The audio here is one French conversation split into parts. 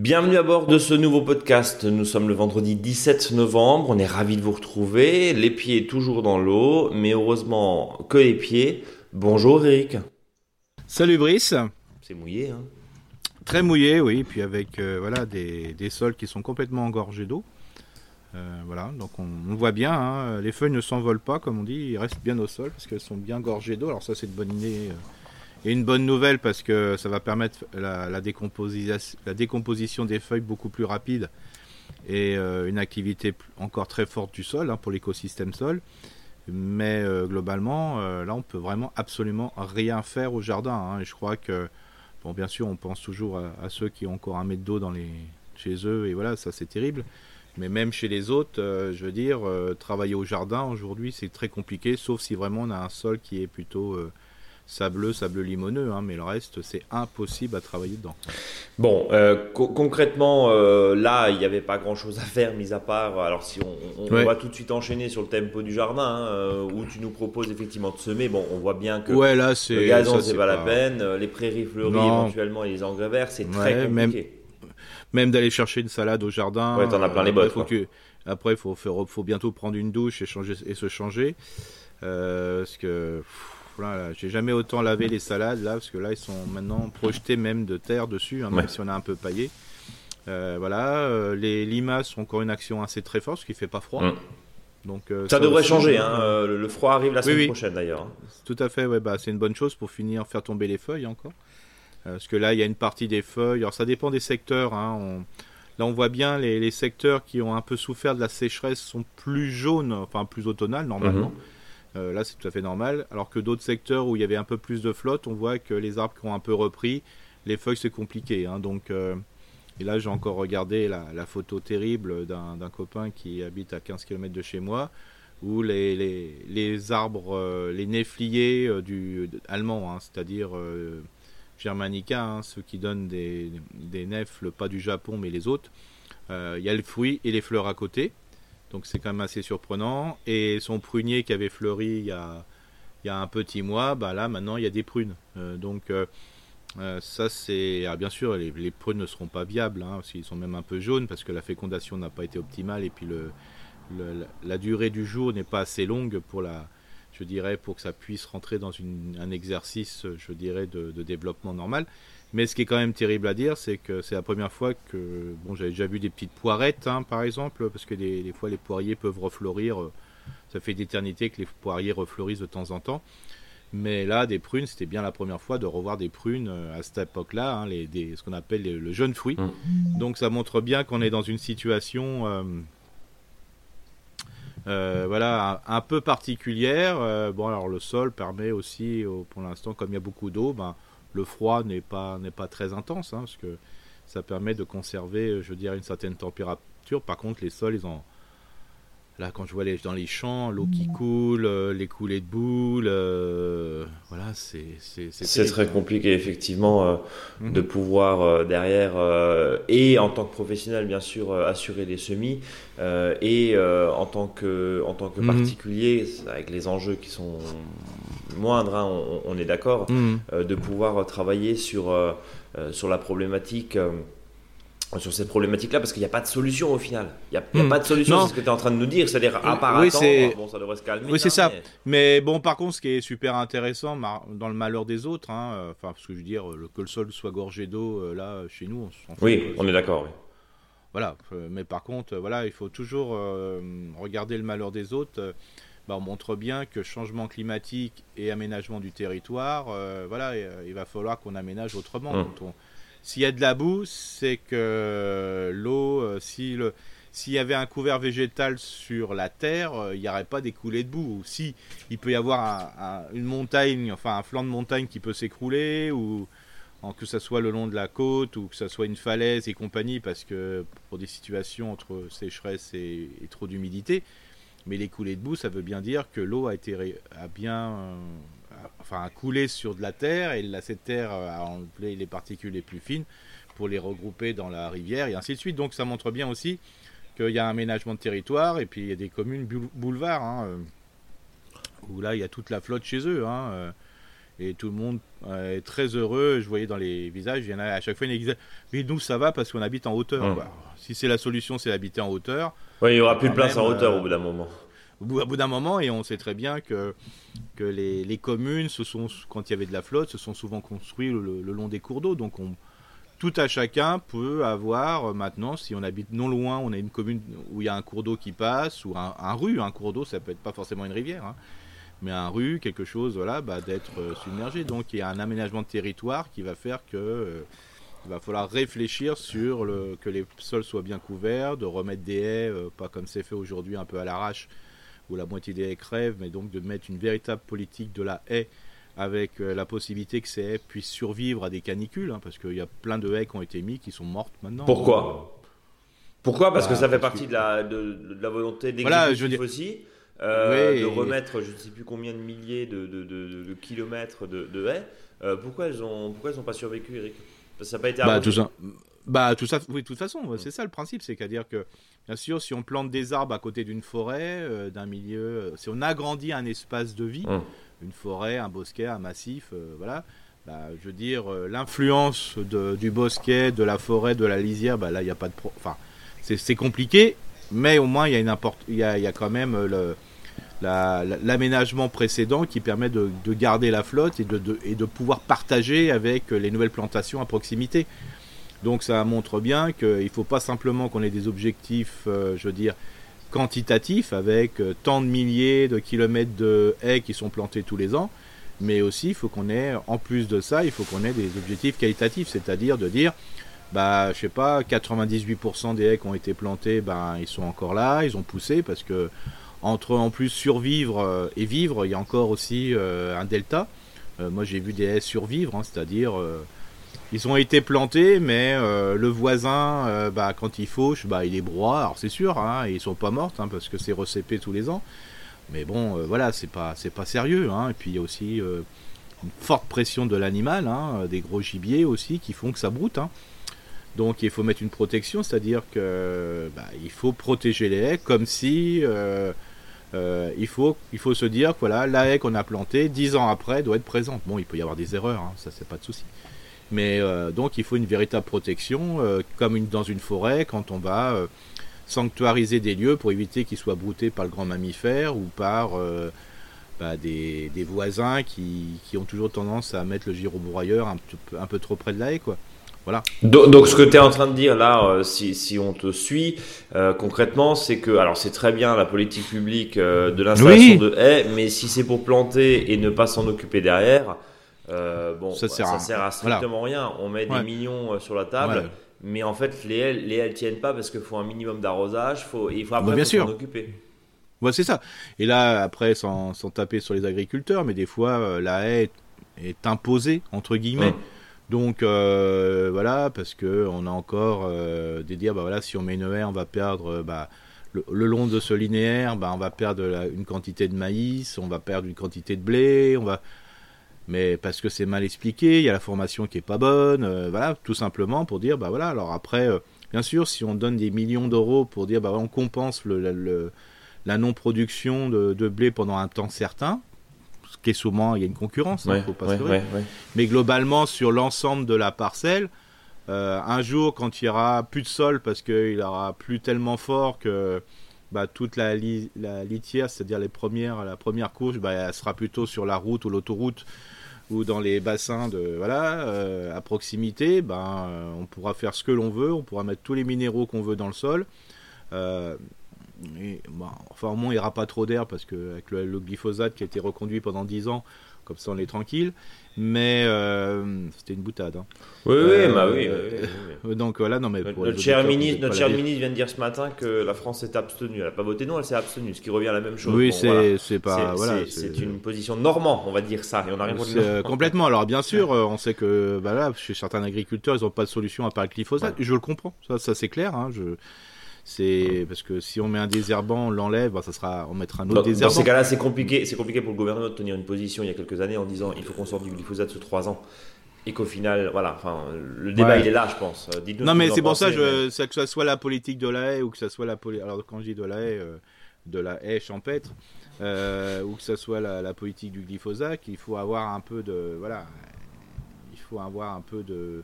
Bienvenue à bord de ce nouveau podcast. Nous sommes le vendredi 17 novembre. On est ravis de vous retrouver. Les pieds toujours dans l'eau, mais heureusement que les pieds. Bonjour Eric. Salut Brice. C'est mouillé, hein Très mouillé, oui, puis avec euh, voilà des, des sols qui sont complètement engorgés d'eau. Euh, voilà, donc on, voit bien, hein, les feuilles ne s'envolent pas, comme on dit, ils restent bien au sol parce qu'elles sont bien gorgées d'eau. Alors ça, c'est une bonne idée euh, et une bonne nouvelle parce que ça va permettre la, la, décomposition, des feuilles beaucoup plus rapide et euh, une activité encore très forte du sol hein, pour l'écosystème sol. Mais globalement, là, on peut vraiment absolument rien faire au jardin. Hein, et je crois que, bon, bien sûr, on pense toujours à, à ceux qui ont encore un mètre d'eau dans les chez eux et voilà, ça c'est terrible. Mais même chez les autres, euh, je veux dire, euh, travailler au jardin aujourd'hui c'est très compliqué, sauf si vraiment on a un sol qui est plutôt euh, sableux, sableux limoneux, hein, mais le reste c'est impossible à travailler dedans. Bon, co concrètement, là, il n'y avait pas grand-chose à faire, mis à part. Alors, si on, on, Ouais. on va tout de suite enchaîner sur le tempo du jardin, hein, où tu nous proposes effectivement de semer. Bon, on voit bien que Ouais, là le gazon, c'est pas, la peine. Les prairies fleuries, Non. éventuellement, et les engrais verts, c'est très Ouais, compliqué. Même d'aller chercher une salade au jardin. Ouais, t'en as plein les après, bottes, Faut quoi. que, après, il faut, faire, faut bientôt prendre une douche et, changer, et se changer. Euh, parce que voilà, j'ai jamais autant lavé les salades là, parce que là, ils sont maintenant projetés même de terre dessus, hein, même Ouais. si on a un peu paillé. Euh, voilà, euh, les limaces ont encore une action assez très forte, parce qu'il fait pas froid. Mm. Donc, euh, Ça, devrait aussi, changer. Hein. euh, Le, froid arrive la semaine oui. prochaine d'ailleurs. hein. Tout à fait, ouais, bah, c'est une bonne chose pour finir, faire tomber les feuilles encore. Euh, parce que là, il y a une partie des feuilles. Alors, ça dépend des secteurs. hein, on- Là, on voit bien les, les secteurs qui ont un peu souffert de la sécheresse sont plus jaunes, enfin plus automnales normalement. Euh, là, c'est tout à fait normal. Alors que d'autres secteurs où il y avait un peu plus de flotte, on voit que les arbres qui ont un peu repris, les feuilles, c'est compliqué. hein. donc, euh, et là, j'ai encore regardé la, la photo terrible d'un copain qui habite à 15 km de chez moi, où les, les, les arbres, euh, les néfliers euh, du, allemands, hein, c'est-à-dire euh, germanica, hein, ceux qui donnent des, des nèfles, pas du Japon, mais les autres, euh, il y a le fruit et les fleurs à côté. Donc c'est quand même assez surprenant. Et son prunier qui avait fleuri il y a, un petit mois, bah là maintenant il y a des prunes. Euh, donc euh, ça c'est... ah, bien sûr les, prunes ne seront pas viables, hein, parce qu'ils sont même un peu jaunes, parce que la fécondation n'a pas été optimale, et puis la durée du jour n'est pas assez longue pour la... Je dirais pour que ça puisse rentrer dans une, un exercice, je dirais, de, de développement normal. Mais ce qui est quand même terrible à dire, c'est que c'est la première fois que, bon, j'avais déjà vu des petites poirettes, hein, par exemple, parce que des, des fois les poiriers peuvent refleurir. euh, Ça fait d'éternité que les poiriers refleurissent de temps en temps. Mais là, des prunes, c'était bien la première fois de revoir des prunes euh, à cette époque-là, hein, les, des, ce qu'on appelle les- le jeune fruit. Mm. Donc ça montre bien qu'on est dans une situation, euh, euh, voilà, un, peu particulière. Euh, bon, alors le sol permet aussi, euh, pour l'instant, comme il y a beaucoup d'eau, ben, le froid n'est pas n'est pas très intense, hein, parce que ça permet de conserver, je dirais, une certaine température. Par contre, les sols, ils ont Là, quand je vois les, dans les champs, l'eau qui coule, euh, les coulées de boules, euh, voilà, c'est c'est très compliqué effectivement euh, Mhm. de pouvoir derrière et en tant que professionnel bien sûr assurer des semis et en tant que en tant que Mhm. particulier avec les enjeux qui sont moindres hein, on, on est d'accord Mhm. de pouvoir travailler sur sur la problématique sur cette problématique-là, parce qu'il n'y a pas de solution au final. Il n'y a, il y a Hmm. pas de solution, c'est ce que tu es en train de nous dire. C'est-à-dire, à Oui, part oui, attendre, bon, ça devrait se calmer. Oui, c'est hein, ça. mais- Mais bon, par contre, ce qui est super intéressant, dans le malheur des autres, hein, euh, enfin, parce que je veux dire, le- que le sol soit gorgé d'eau, euh, là, chez nous, on s'en. Oui, euh, on est d'accord. Oui. Voilà, euh, mais par contre, euh, voilà, il faut toujours euh, regarder le malheur des autres. euh, bah, on montre bien que changement climatique et aménagement du territoire, euh, voilà, euh, il va falloir qu'on aménage autrement. Mm. On- S'il y a de la boue, c'est que l'eau, euh, si s'il y avait un couvert végétal sur la terre, euh, il n'y aurait pas des coulées de boue. Ou si il peut y avoir un- un- une montagne, enfin un flanc de montagne qui peut s'écrouler, ou que ça soit le long de la côte ou que ça soit une falaise et compagnie, parce que pour des situations entre sécheresse et, et trop d'humidité. Mais les coulées de boue, ça veut bien dire que l'eau a été a bien, euh, enfin a coulé sur de la terre et la, cette terre a enlevé les particules les plus fines pour les regrouper dans la rivière et ainsi de suite. Donc ça montre bien aussi qu'il y a un aménagement de territoire et puis il y a des communes boulevards hein, où là il y a toute la flotte chez eux. Hein, et tout le monde est très heureux. Je voyais dans les visages, il y en a à chaque fois, une disait Mais nous, ça va? Parce qu'on habite en hauteur. Si c'est la solution, c'est d'habiter en hauteur. Oui, il n'y aura plus de place en hauteur au bout d'un moment au bout, d'un moment, et on sait très bien que, que les, communes, se sont, quand il y avait de la flotte, se sont souvent construites le, long des cours d'eau. Donc on, tout à chacun peut avoir euh, maintenant, si on habite non loin, on a une commune où il y a un cours d'eau qui passe, ou un, rue, un cours d'eau, ça peut être pas forcément une rivière, hein, mais un rue, quelque chose, voilà, bah, d'être euh, submergé. Donc il y a un aménagement de territoire qui va faire que euh, il va falloir réfléchir sur le, que les sols soient bien couverts, de remettre des haies, pas comme c'est fait aujourd'hui, un peu à l'arrache, où la moitié des haies crèvent, mais donc de mettre une véritable politique de la haie avec euh, la possibilité que ces haies puissent survivre à des canicules, hein, parce qu'il y a plein de haies qui ont été mises qui sont mortes maintenant. Pourquoi? Pourquoi? Parce que bah, ça fait partie de, la, de, la volonté des voilà, je dire... aussi. Euh, de remettre je ne sais plus combien de milliers de, de kilomètres de, haies. Euh, pourquoi elles n'ont pas survécu, Eric? Ça n'a pas été bah, tout ça. Bah tout ça, oui, de toute façon, c'est ça le principe, c'est qu'à dire que bien sûr, si on plante des arbres à côté d'une forêt, d'un milieu, si on agrandit un espace de vie, hum une forêt, un bosquet, un massif, euh, voilà. Bah, je veux dire, euh, l'influence du bosquet, de la forêt, de la lisière, bah, là, il n'y a pas de... Enfin, c'est compliqué, mais au moins, il y, a une il y, a, y a quand même euh, le, l'aménagement précédent qui permet de, garder la flotte et de, et de pouvoir partager avec les nouvelles plantations à proximité. Donc ça montre bien qu'il ne faut pas simplement qu'on ait des objectifs, je veux dire, quantitatif avec euh, tant de milliers de kilomètres de haies qui sont plantées tous les ans, mais aussi il faut qu'on ait, en plus de ça, il faut qu'on ait des objectifs qualitatifs, c'est-à-dire de dire, bah, je sais pas, 98% des haies qui ont été plantées, ben, ils sont encore là, ils ont poussé parce que entre en plus survivre euh, et vivre, il y a encore aussi euh, un delta. moi, j'ai vu des haies survivre, hein, c'est-à-dire ils ont été plantés, mais euh, le voisin, euh, bah, quand il fauche, bah, il est broie. Alors c'est sûr, hein, ils sont pas mortes hein, parce que c'est recépé tous les ans. Mais bon, euh, voilà, c'est pas, c'est pas sérieux. Hein. Et puis il y a aussi une forte pression de l'animal, des gros gibiers aussi qui font que ça broute. Donc il faut mettre une protection, c'est-à-dire que bah, il faut protéger les haies comme si il, faut, il faut se dire que voilà, la haie qu'on a plantée, dix ans après, doit être présente. Bon, il peut y avoir des erreurs, ça c'est pas de souci. Mais euh, donc il faut une véritable protection, euh, comme dans une forêt, quand on va euh, sanctuariser des lieux pour éviter qu'ils soient broutés par le grand mammifère ou par bah, des, voisins qui, ont toujours tendance à mettre le gyrobroyeur un, un peu trop près de la haie. Quoi. Voilà. Donc, ce que tu es en train de dire là, si, on te suit concrètement, c'est que alors c'est très bien la politique publique de l'installation de haies, mais si c'est pour planter et ne pas s'en occuper derrière, euh, bon, ça, sert, à... strictement rien. On met des millions euh, sur la table, mais en fait, les haies, les tiennent pas parce qu'il faut un minimum d'arrosage, faut, il faut après bien s'en occuper. Ouais, c'est ça. Et là, après, sans, sans, taper sur les agriculteurs, mais des fois, euh, la haie est, imposée, entre guillemets. Donc, voilà, parce que on a encore des dire, bah voilà, si on met une haie, on va perdre, bah, le, long de ce linéaire, bah, on va perdre une quantité de maïs, on va perdre une quantité de blé, on va mais parce que c'est mal expliqué, il y a la formation qui est pas bonne, euh, voilà, tout simplement pour dire, bah voilà, alors après, euh, bien sûr, si on donne des millions d'euros pour dire, bah on compense le, la non-production de, blé pendant un temps certain, ce qui est souvent, il y a une concurrence, hein, faut pas se mais globalement, sur l'ensemble de la parcelle, euh, un jour, quand il y aura plus de sol parce qu'il aura plus tellement fort que bah, toute la, litière, c'est-à-dire les premières, la première couche, bah, elle sera plutôt sur la route ou l'autoroute ou dans les bassins de voilà euh, à proximité, ben euh, on pourra faire ce que l'on veut, on pourra mettre tous les minéraux qu'on veut dans le sol. Euh, et, enfin au moins il n'y aura pas trop d'air parce que avec le, glyphosate qui a été reconduit pendant 10 ans, comme ça on est tranquille. Mais euh, c'était une boutade. Hein. Oui, oui, euh, bah oui, Donc voilà, non mais notre, cher ministre, notre cher ministre vient de dire ce matin que la France s'est abstenue. Elle n'a pas voté non, elle s'est abstenue, ce qui revient à la même chose. Oui, c'est pas voilà, c'est une position normand, on va dire ça, et on arrive euh, complètement. Alors bien sûr, on sait que bah chez certains agriculteurs, ils n'ont pas de solution à part le glyphosate. Je le comprends, ça, ça c'est clair. Hein, je c'est parce que si on met un désherbant, on l'enlève, bah, ça sera, on mettra un autre désherbant. Dans ces cas-là, c'est compliqué. C'est compliqué pour le gouvernement de tenir une position il y a quelques années en disant il faut qu'on sorte du glyphosate sous trois ans. et qu'au final, voilà, enfin, le débat Ouais. il est là, je pense. Euh, dites-nous Non, mais c'est pour ça, je, que ce soit la politique de la haie ou que ce soit la politique. Alors, quand je dis de la haie, euh, de la haie champêtre, euh, ou que ce soit la, la politique du glyphosate, il faut avoir un peu de. Voilà. Il faut avoir un peu de,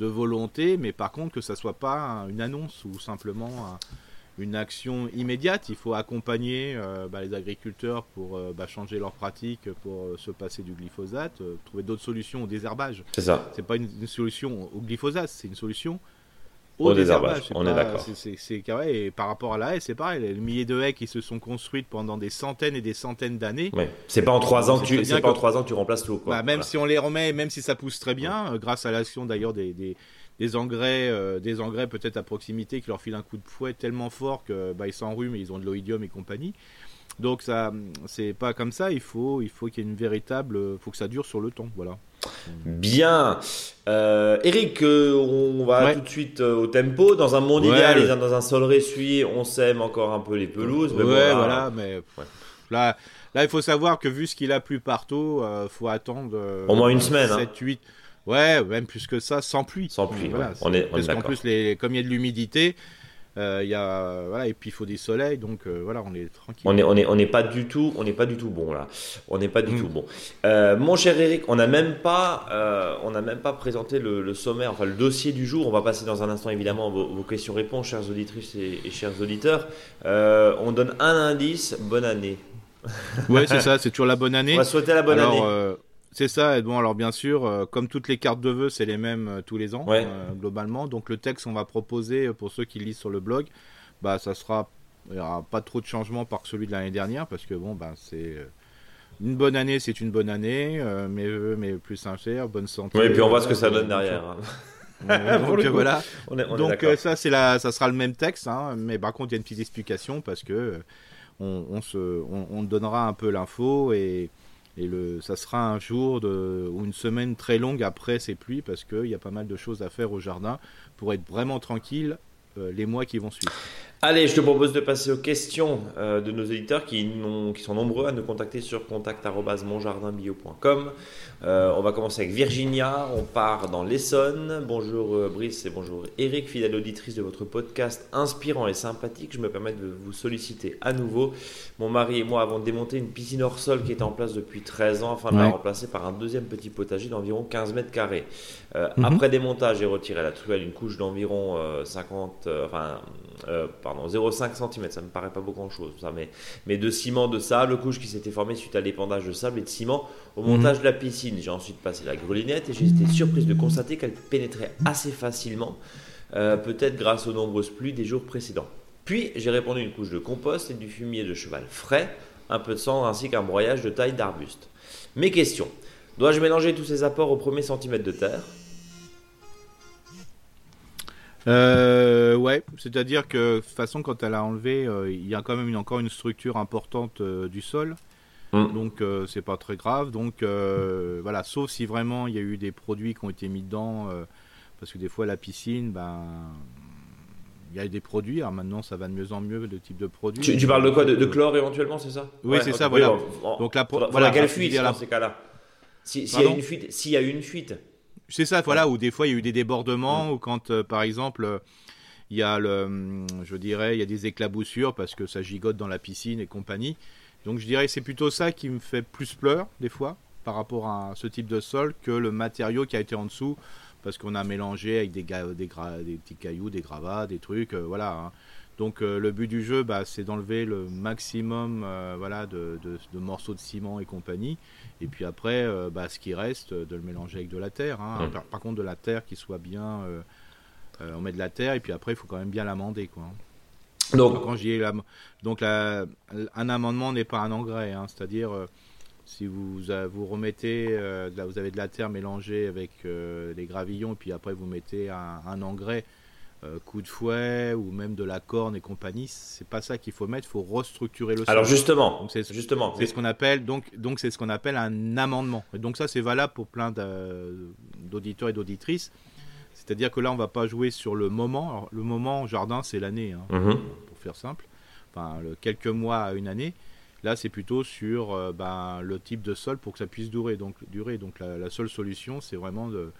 de volonté, mais par contre, que ça soit pas un- une annonce ou simplement un- une action immédiate. Il faut accompagner euh, bah, les agriculteurs pour euh, bah, changer leurs pratiques, pour euh, se passer du glyphosate, trouver d'autres solutions au désherbage C'est ça. c'est pas une, une solution au glyphosate, c'est une solution Au au, désherbage, on est d'accord. c'est- carré. Et par rapport à la haie, c'est pareil. Les milliers de haies qui se sont construites pendant des centaines et des centaines d'années. Ouais. C'est pas en trois ans que tu, très c'est bien pas en que- trois ans que tu remplaces. Quoi. Bah, même Voilà. si on les remet, même si ça pousse très bien, euh, grâce à l'action d'ailleurs des, des, des engrais, euh, des engrais peut-être à proximité qui leur filent un coup de fouet tellement fort que bah, ils s'enrhument ils ont de l'oïdium et compagnie. Donc ça, c'est pas comme ça. Il faut, il faut qu'il y ait une véritable, faut que ça dure sur le temps. Voilà. Bien. Euh, Eric, euh, on va Ouais. tout de suite euh, au tempo. Dans un monde Ouais, idéal, le- dans un sol ressuyé, on sème encore un peu les pelouses. Mais ouais, bon, là, voilà, mais là, là, il faut savoir que vu ce qu'il a plu partout, euh, faut attendre euh, Au moins une semaine, hein. 7, 8. Ouais, même plus que ça, sans pluie. Sans pluie, Voilà, ouais. On est- on est parce qu'en plus, les, comme il y a de l'humidité, euh, il y a, voilà, et puis il faut des soleils, donc euh, voilà, on est tranquille. On est, on est, on n'est pas du tout, on n'est pas du tout bon là. On n'est pas du Mm. tout bon. Euh, mon cher Eric, on n'a même pas, euh, on n'a même pas présenté le, le sommaire, enfin le dossier du jour. On va passer dans un instant évidemment vos, vos questions-réponses, chers auditrices et, et chers auditeurs. Euh, on donne un indice. Bonne année. Ouais, c'est ça, c'est toujours la bonne année. On va souhaiter la bonne alors, année. C'est ça, et bon, alors bien sûr, euh, comme toutes les cartes de vœux, c'est les mêmes euh, tous les ans, Ouais. euh, globalement. Donc le texte, on va proposer, pour ceux qui lisent sur le blog, bah, ça sera, il n'y aura pas trop de changements par celui de l'année dernière, parce que bon, bah, c'est une bonne année, c'est une bonne année, mes vœux, mes plus sincères, bonne santé. Oui, et puis on voit ce que ça donne derrière. hein. donc, voilà. On est, on est Donc ça c'est la, ça sera le même texte, hein, mais par contre il y a une petite explication parce que euh, on, on se, on donnera un peu l'info et, et le, ça sera un jour de, ou une semaine très longue après ces pluies parce qu'il y a pas mal de choses à faire au jardin pour être vraiment tranquille euh, les mois qui vont suivre. Allez, je te propose de passer aux questions euh, de nos éditeurs qui, sont nombreux à nous contacter sur contact@monjardinbio.com. Euh, on va commencer avec Virginia. On part dans l'Essonne. Bonjour euh, Brice et bonjour Eric, fidèle auditrice de votre podcast inspirant et sympathique. Je me permets de vous solliciter à nouveau. Mon mari et moi avons démonté une piscine hors sol qui était en place depuis 13 ans afin de la remplacer par un deuxième petit potager d'environ 15 mètres carrés. Mhm. Après démontage, j'ai retiré à la truelle une couche d'environ euh, 50, euh, enfin, euh, pardon, 0,5 cm, ça me paraît pas beaucoup grand chose, ça, mais, mais de ciment, de sable, couche qui s'était formée suite à l'épandage de sable et de ciment au Mhm. montage de la piscine. J'ai ensuite passé la grelinette et j'ai été surprise de constater qu'elle pénétrait assez facilement, euh, peut-être grâce aux nombreuses pluies des jours précédents. Puis j'ai répandu une couche de compost et du fumier de cheval frais, un peu de cendre ainsi qu'un broyage de taille d'arbuste. Mes questions. Dois-je mélanger tous ces apports au premier centimètre de terre? Euh, ouais, c'est-à-dire que de toute façon quand elle a enlevé, euh, il y a quand même une- encore une structure importante euh, du sol. Mm. Donc euh, c'est pas très grave. Donc voilà, sauf si vraiment il y a eu des produits qui ont été mis dedans, parce que des fois la piscine, ben il y a eu des produits. Alors maintenant ça va de mieux en mieux le type de produit. Tu, tu parles de quoi? De, de chlore éventuellement, c'est ça? Oui, c'est ça, voilà. en- Donc pour- faudra- voilà, faudra qu'elle je fuite la- dans ces cas-là. Si- S'il y a une fuite, s'il y a une fuite, C'est ça, voilà, où des fois il y a eu des débordements, ou quand euh, par exemple euh, il y a le, hum, je dirais, il y a des éclaboussures parce que ça gigote dans la piscine et compagnie. Donc je dirais que c'est plutôt ça qui me fait plus peur des fois par rapport à ce type de sol que le matériau qui a été en dessous parce qu'on a mélangé avec des, ga- des, gra- des petits cailloux, des gravats, des trucs, euh, voilà. hein. Donc euh, le but du jeu, bah, c'est d'enlever le maximum euh, voilà, de, de- de morceaux de ciment et compagnie. Et puis après, euh, bah, ce qui reste, de le mélanger avec de la terre. hein. Mm. Par, par contre, de la terre qui soit bien... on met de la terre et puis après, il faut quand même bien l'amender. Quoi. hein. donc Quand ai Donc la- un amendement n'est pas un engrais. hein. C'est-à-dire, si vous, vous remettez, de la- vous avez de la terre mélangée avec des gravillons et puis après vous mettez un, un engrais euh, coup de fouet ou même de la corne et compagnie, c'est pas ça qu'il faut mettre, il faut restructurer le sol. alors justement, Donc, c'est- justement, C'est ce qu'on appelle donc donc c'est ce qu'on appelle un amendement. Et donc ça c'est valable pour plein d'auditeurs et d'auditrices. C'est-à-dire que là on va pas jouer sur le moment. Alors, le moment jardin c'est l'année, hein, Mhm. pour faire simple. Enfin le- quelques mois à une année. Là, c'est plutôt sur ben, le type de sol pour que ça puisse durer. Donc, durer. donc la, seule solution, c'est vraiment de,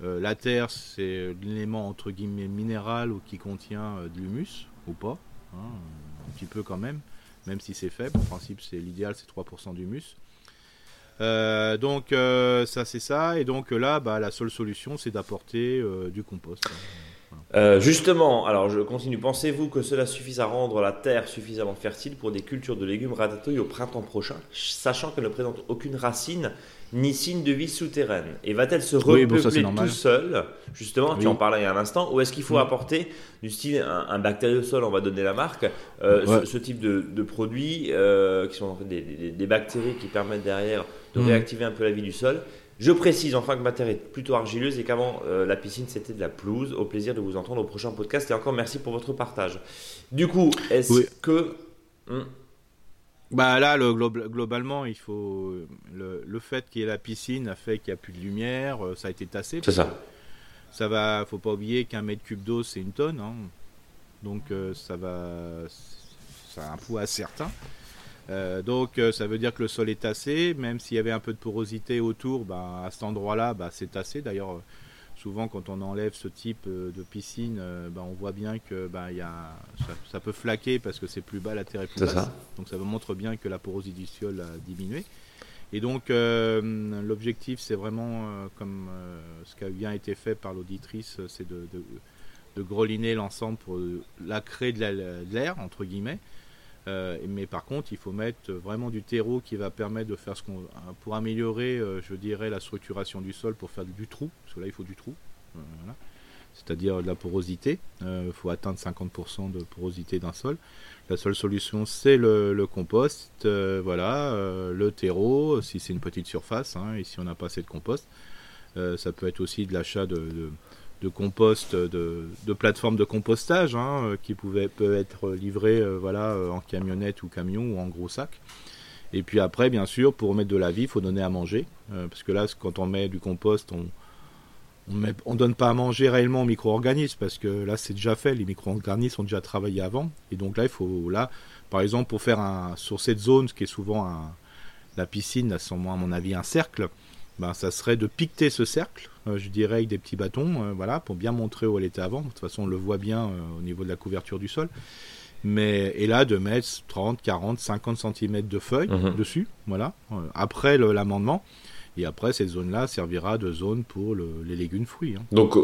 la terre, c'est l'élément entre guillemets minéral ou qui contient de l'humus ou pas, hein, un petit peu quand même, même si c'est faible. En principe, c'est l'idéal, c'est 3% d'humus. Euh, donc euh, ça c'est ça et donc là bah, la seule solution c'est d'apporter euh, du compost. justement, alors je continue. Pensez-vous que cela suffise à rendre la terre suffisamment fertile pour des cultures de légumes ratatouille au printemps prochain, sachant qu'elle ne présente aucune racine ni signe de vie souterraine Et va-t-elle se repeupler tout seul Justement, tu en parlais il y a un instant. Ou est-ce qu'il faut apporter du style un, bactériosol, on va donner la marque, euh, ce, type de, produits euh, qui sont en fait des, bactéries qui permettent derrière de mm. réactiver un peu la vie du sol je précise enfin que ma terre est plutôt argileuse et qu'avant euh, la piscine c'était de la pelouse. Au plaisir de vous entendre au prochain podcast et encore merci pour votre partage. Du coup, est-ce que. Hmm, bah là, le, globalement, il faut le, fait qu'il y ait la piscine a fait qu'il n'y a plus de lumière, euh, ça a été tassé. C'est ça. Ça va, faut pas oublier qu'un mètre cube d'eau c'est une tonne, hein. donc euh, ça va, ça a un poids certain. Euh, donc ça veut dire que le sol est tassé, même s'il y avait un peu de porosité autour, bah, à cet endroit-là, bah, c'est tassé. D'ailleurs, souvent quand on enlève ce type euh, de piscine, euh, ben, on voit bien que ben, y a, ça, peut flaquer parce que c'est plus bas, la terre est plus basse. Donc ça montre bien que la porosité du sol a diminué. Et donc euh, l'objectif c'est vraiment, comme ce qui a bien été fait par l'auditrice, c'est de, de, greliner l'ensemble pour la créer de l'air, entre guillemets. Euh, mais par contre, il faut mettre vraiment du terreau qui va permettre de faire ce qu'on, pour améliorer, euh, je dirais, la structuration du sol pour faire du trou, parce là il faut du trou, euh, c'est-à-dire de la porosité. Il faut atteindre 50% de porosité d'un sol. La seule solution, c'est le, compost, voilà, le terreau, si c'est une petite surface, hein, et si on n'a pas assez de compost. ça peut être aussi de l'achat de compost, de, de plateformes de compostage hein, euh, qui pouvaient, peuvent être livrées euh, voilà, euh, en camionnette ou camion ou en gros sac. Et puis après, bien sûr, pour mettre de la vie, il faut donner à manger. parce que là, quand on met du compost, on ne on donne pas à manger réellement aux micro-organismes parce que là, c'est déjà fait. Les micro-organismes ont déjà travaillé avant. Et donc là, il faut, là, par exemple, pour faire un, sur cette zone, ce qui est souvent la piscine, à mon avis, un cercle, ben, ça serait de piqueter ce cercle euh, je dirais, avec des petits bâtons, euh, voilà, pour bien montrer où elle était avant. De toute façon, on le voit bien euh, au niveau de la couverture du sol. Mais, et là, de mettre 30, 40, 50 cm de feuilles mhm. dessus, voilà, après l'amendement. Et après, cette zone-là servira de zone pour les légumes fruits. Hein. Donc,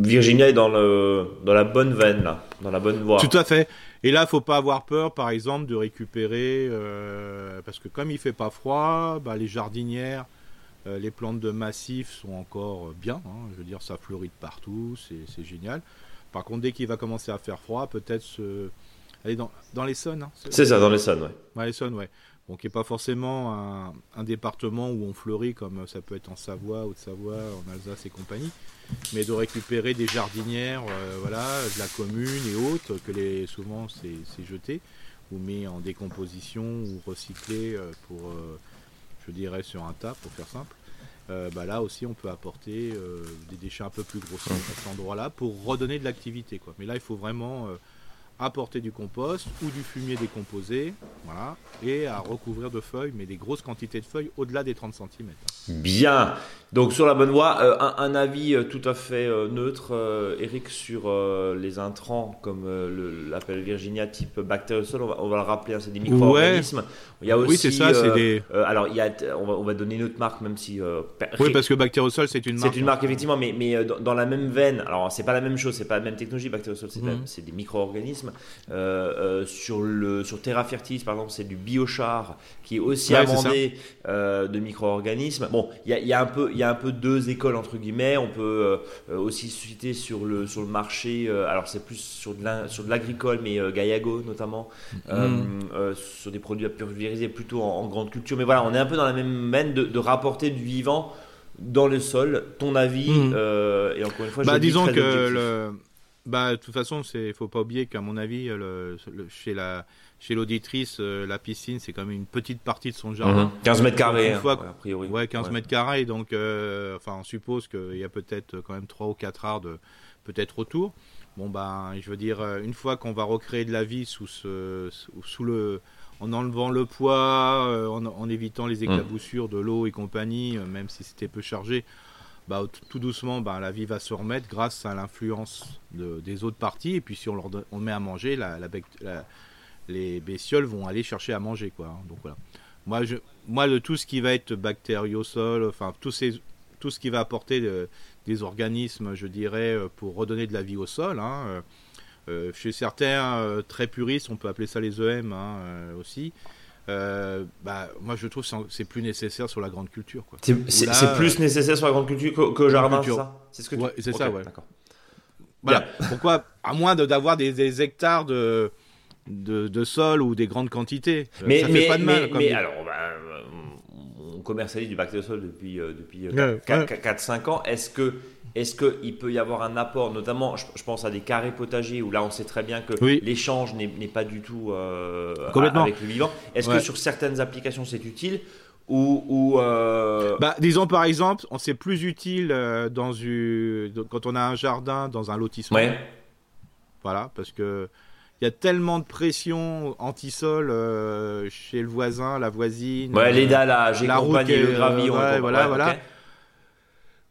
Virginia est dans, le, dans la bonne veine, là, dans la bonne voie. Tout à fait. Et là, faut pas avoir peur, par exemple, de récupérer, parce que comme il fait pas froid, bah, les jardinières, euh, les plantes de massif sont encore euh, bien, hein. je veux dire ça fleurit de partout, c'est génial. Par contre, dès qu'il va commencer à faire froid, peut-être se... aller dans, dans l'Essonne. Hein, c'est ça, dans l'Essonne, ouais. Dans l'Essonne, ouais. Bon, qui n'est pas forcément un, un, département où on fleurit comme ça peut être en Savoie, Haute-Savoie, en Alsace et compagnie, mais de récupérer des jardinières, euh, voilà, de la commune et autres, que les, souvent c'est jeté ou mis en décomposition ou recyclé pour je dirais sur un tas pour faire simple. Euh, bah là aussi on peut apporter euh, des déchets un peu plus gros à cet endroit-là pour redonner de l'activité. Quoi. Mais là il faut vraiment euh, apporter du compost ou du fumier décomposé, voilà, et à recouvrir de feuilles, mais des grosses quantités de feuilles au-delà des 30 cm. Bien, donc sur la bonne voie, euh, un, avis euh, tout à fait euh, neutre, Eric, sur les intrants comme l'appelle Virginia type bactériosol, on va, on va le rappeler, hein, c'est des micro-organismes. Il y a aussi, oui, c'est ça, c'est des... alors, il y a, on, va, on va donner une autre marque, même si... oui, parce que bactériosol, c'est une marque. C'est une marque, effectivement, mais, mais dans, la même veine, alors c'est pas la même chose, c'est pas la même technologie, bactériosol, c'est mhm. des micro-organismes. Sur, le, sur Terra Fertis, par exemple, c'est du biochar qui est aussi amendé de micro-organismes. Bon, il y a, y a un peu... Y a un peu deux écoles entre guillemets. On peut euh, aussi citer sur le, sur le marché, euh, alors c'est plus sur de l'agricole, mais euh, Gaillago notamment, mm. sur des produits à pulvériser plutôt en, grande culture. Mais voilà, on est un peu dans la même veine de, rapporter du vivant dans le sol. Ton avis, mm. et encore une fois, bah, disons que le... bah, de toute façon, il faut pas oublier qu'à mon avis, le, chez la chez l'auditrice, euh, la piscine, c'est quand même une petite partie de son jardin. 15 mhm. mètres carrés, hein, a priori. Ouais, 15 mètres carrés. Donc, euh, enfin, on suppose qu'il y a peut-être quand même 3 ou 4 arbres peut-être autour. Bon ben, je veux dire, une fois qu'on va recréer de la vie sous ce, sous le, en enlevant le poids, en, évitant les mmh. éclaboussures de l'eau et compagnie, même si c'était peu chargé, bah, tout doucement, bah, la vie va se remettre grâce à l'influence de, des autres parties. Et puis si on leur met à manger, les bestioles vont aller chercher à manger. Hein. Donc. Moi, je, de tout ce qui va être bactériosol, enfin tout, ces, tout ce qui va apporter des organismes, je dirais, pour redonner de la vie au sol. Hein, euh, euh, chez certains euh, très puristes, on peut appeler ça les EM hein, aussi. Euh, bah, moi je trouve que c'est plus nécessaire sur la grande culture. C'est plus nécessaire sur la grande culture qu'au jardin, c'est ça? C'est ce que ça, ouais. Voilà. Pourquoi À moins d'avoir des, des, hectares de, de, de, sol ou des grandes quantités. Euh, mais, ça mais, fait pas de mal. Mais, alors, bah, on commercialise du bac de sol depuis, euh, depuis 4-5 ans. Est-ce que est-ce qu'il peut y avoir un apport, notamment, je, pense à des carrés potagers où là on sait très bien que l'échange n'est pas du tout euh, avec le vivant. Est-ce que sur certaines applications c'est utile ou, euh, bah, disons par exemple, on c'est plus utile euh, dans une... quand on a un jardin dans un lotissement. Voilà, parce que il y a tellement de pression anti-sol chez le voisin, la voisine. Ouais, les dalles, j'ai compagnie, le gravier, voilà, voilà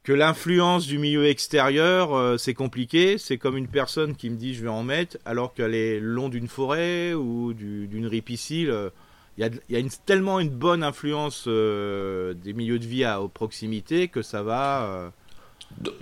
que l'influence du milieu extérieur, euh, c'est compliqué. C'est comme une personne qui me dit je vais en mettre, alors qu'elle est le long d'une forêt ou d'une ripiscile. Euh, il y a, une, tellement une bonne influence euh, des milieux de vie à, proximité que ça va.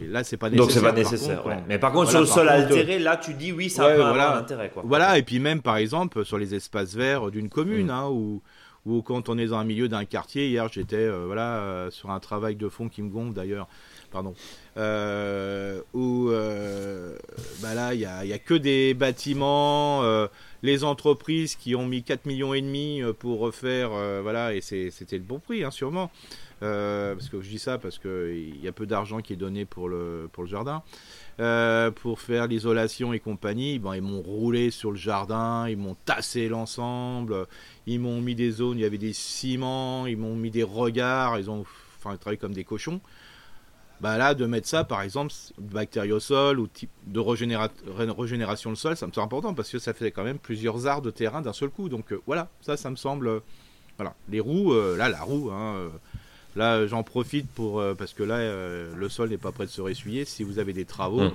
et là, c'est pas nécessaire. Donc c'est pas nécessaire. Mais par contre, sur le sol altéré, là, tu dis oui, ça peut avoir un intérêt. Quoi. Voilà, et puis même par exemple sur les espaces verts d'une commune, mm. hein, ou ou quand on est dans un milieu d'un quartier. Hier, j'étais voilà sur un travail de fond qui me gonfle d'ailleurs pardon, euh, où euh, bah là, il n'y a, a, que des bâtiments, euh, les entreprises qui ont mis 4 millions et demi pour refaire, voilà, et c'était le bon prix, hein, sûrement. parce que je dis ça parce qu'il y a peu d'argent qui est donné pour le, pour le jardin. pour faire l'isolation et compagnie, bon, ils m'ont roulé sur le jardin, ils m'ont tassé l'ensemble, ils m'ont mis des zones, il y avait des ciments, ils m'ont mis des regards, ils ont enfin, travaillé comme des cochons bah là, de mettre ça, par exemple, bactériosol ou type de régénération de sol, ça me semble important parce que ça fait quand même plusieurs arts de terrain d'un seul coup. Donc euh, voilà, ça, ça me semble. Euh, voilà, les roues, euh, là, la roue, hein, là, j'en profite pour parce que là, le sol n'est pas prêt de se ressuyer. Si vous avez des travaux,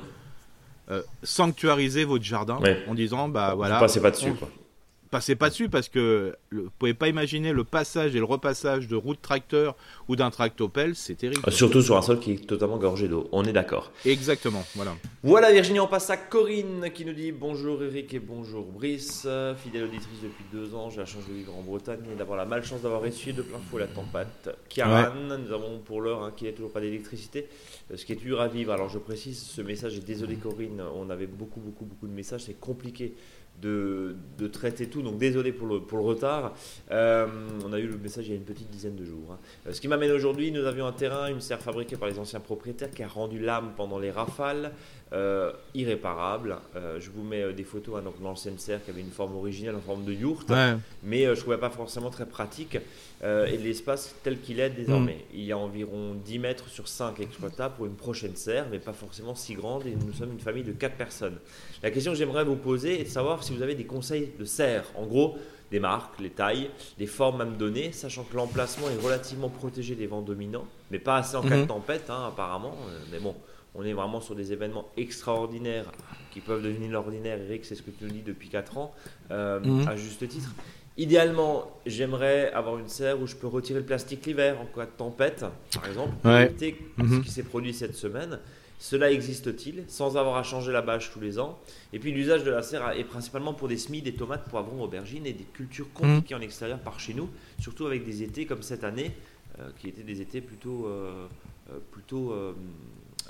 mmh. sanctuarisez votre jardin en disant, bah voilà, vous passez pas dessus, quoi passez pas dessus parce que vous pouvez pas imaginer le passage et le repassage de route tracteur ou d'un tractopelle, c'est terrible. Euh, surtout sur un sol qui est totalement gorgé d'eau, on est d'accord. Exactement, voilà. Voilà Virginie, on passe à Corinne qui nous dit bonjour Eric et bonjour Brice, fidèle auditrice depuis deux ans, j'ai la chance de vivre en Bretagne et d'avoir la malchance d'avoir essuyé de plein fouet la tempête. Kiaran, nous avons pour l'heure hein, qu'il n'y a toujours pas d'électricité, euh, ce qui est dur à vivre. Alors je précise, ce message est désolé Corinne, on avait beaucoup beaucoup beaucoup de messages, c'est compliqué de, traiter tout. Donc désolé pour le, retard. Euh, on a eu le message il y a une petite dizaine de jours. Hein. Euh, ce qui m'amène aujourd'hui, nous avions un terrain, une serre fabriquée par les anciens propriétaires qui a rendu l'âme pendant les rafales. Euh, irréparable. je vous mets des photos hein, donc dans l'ancienne serre qui avait une forme originale en forme de yourte, mais je ne trouvais pas forcément très pratique. et l'espace tel qu'il est désormais. Mm. Il y a environ 10 mètres sur 5 exploitables pour une prochaine serre, mais pas forcément si grande, et nous sommes une famille de 4 personnes. La question que j'aimerais vous poser est de savoir si vous avez des conseils de serre. En gros, des marques, les tailles, les formes à me donner, sachant que l'emplacement est relativement protégé des vents dominants, mais pas assez en cas de mhm. tempête, hein, apparemment. Euh, mais bon, on est vraiment sur des événements extraordinaires qui peuvent devenir l'ordinaire. Eric, c'est ce que tu nous dis depuis 4 ans, euh, mhm. à juste titre. Idéalement, j'aimerais avoir une serre où je peux retirer le plastique l'hiver en cas de tempête, par exemple, ouais. éviter ce mhm. qui s'est produit cette semaine. Cela existe-t-il sans avoir à changer la bâche tous les ans? Et puis l'usage de la serre est principalement pour des semis, des tomates, poivrons, aubergines et des cultures compliquées en extérieur par chez nous, surtout avec des étés comme cette année, euh, qui étaient des étés plutôt, euh,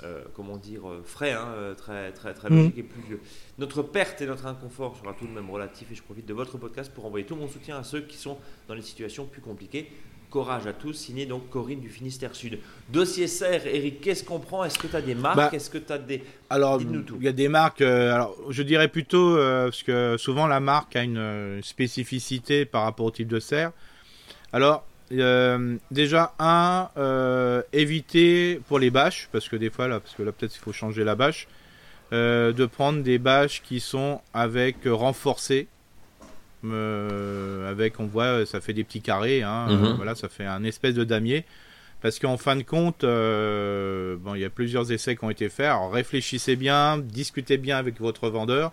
euh, comment dire, frais, hein, très, très, très logiques et pluvieux. Notre perte et notre inconfort sera tout de même relatif et je profite de votre podcast pour envoyer tout mon soutien à ceux qui sont dans des situations plus compliquées. Courage à tous, signé donc Corinne du Finistère Sud. Dossier serre, Eric, qu'est-ce qu'on prend? Est-ce que tu as des marques? Bah, Est-ce que tu as des. Alors, il y a des marques, euh, alors je dirais plutôt, euh, parce que souvent la marque a une euh, spécificité par rapport au type de serre. Alors, déjà, un, éviter pour les bâches, parce que des fois, là, parce que là peut-être il faut changer la bâche. euh, de prendre des bâches qui sont avec euh, renforcées. Euh, avec, on voit, ça fait des petits carrés. Hein, Mhm. euh, voilà, ça fait un espèce de damier. Parce qu'en fin de compte, euh, bon, il y a plusieurs essais qui ont été faits. Alors réfléchissez bien, discutez bien avec votre vendeur.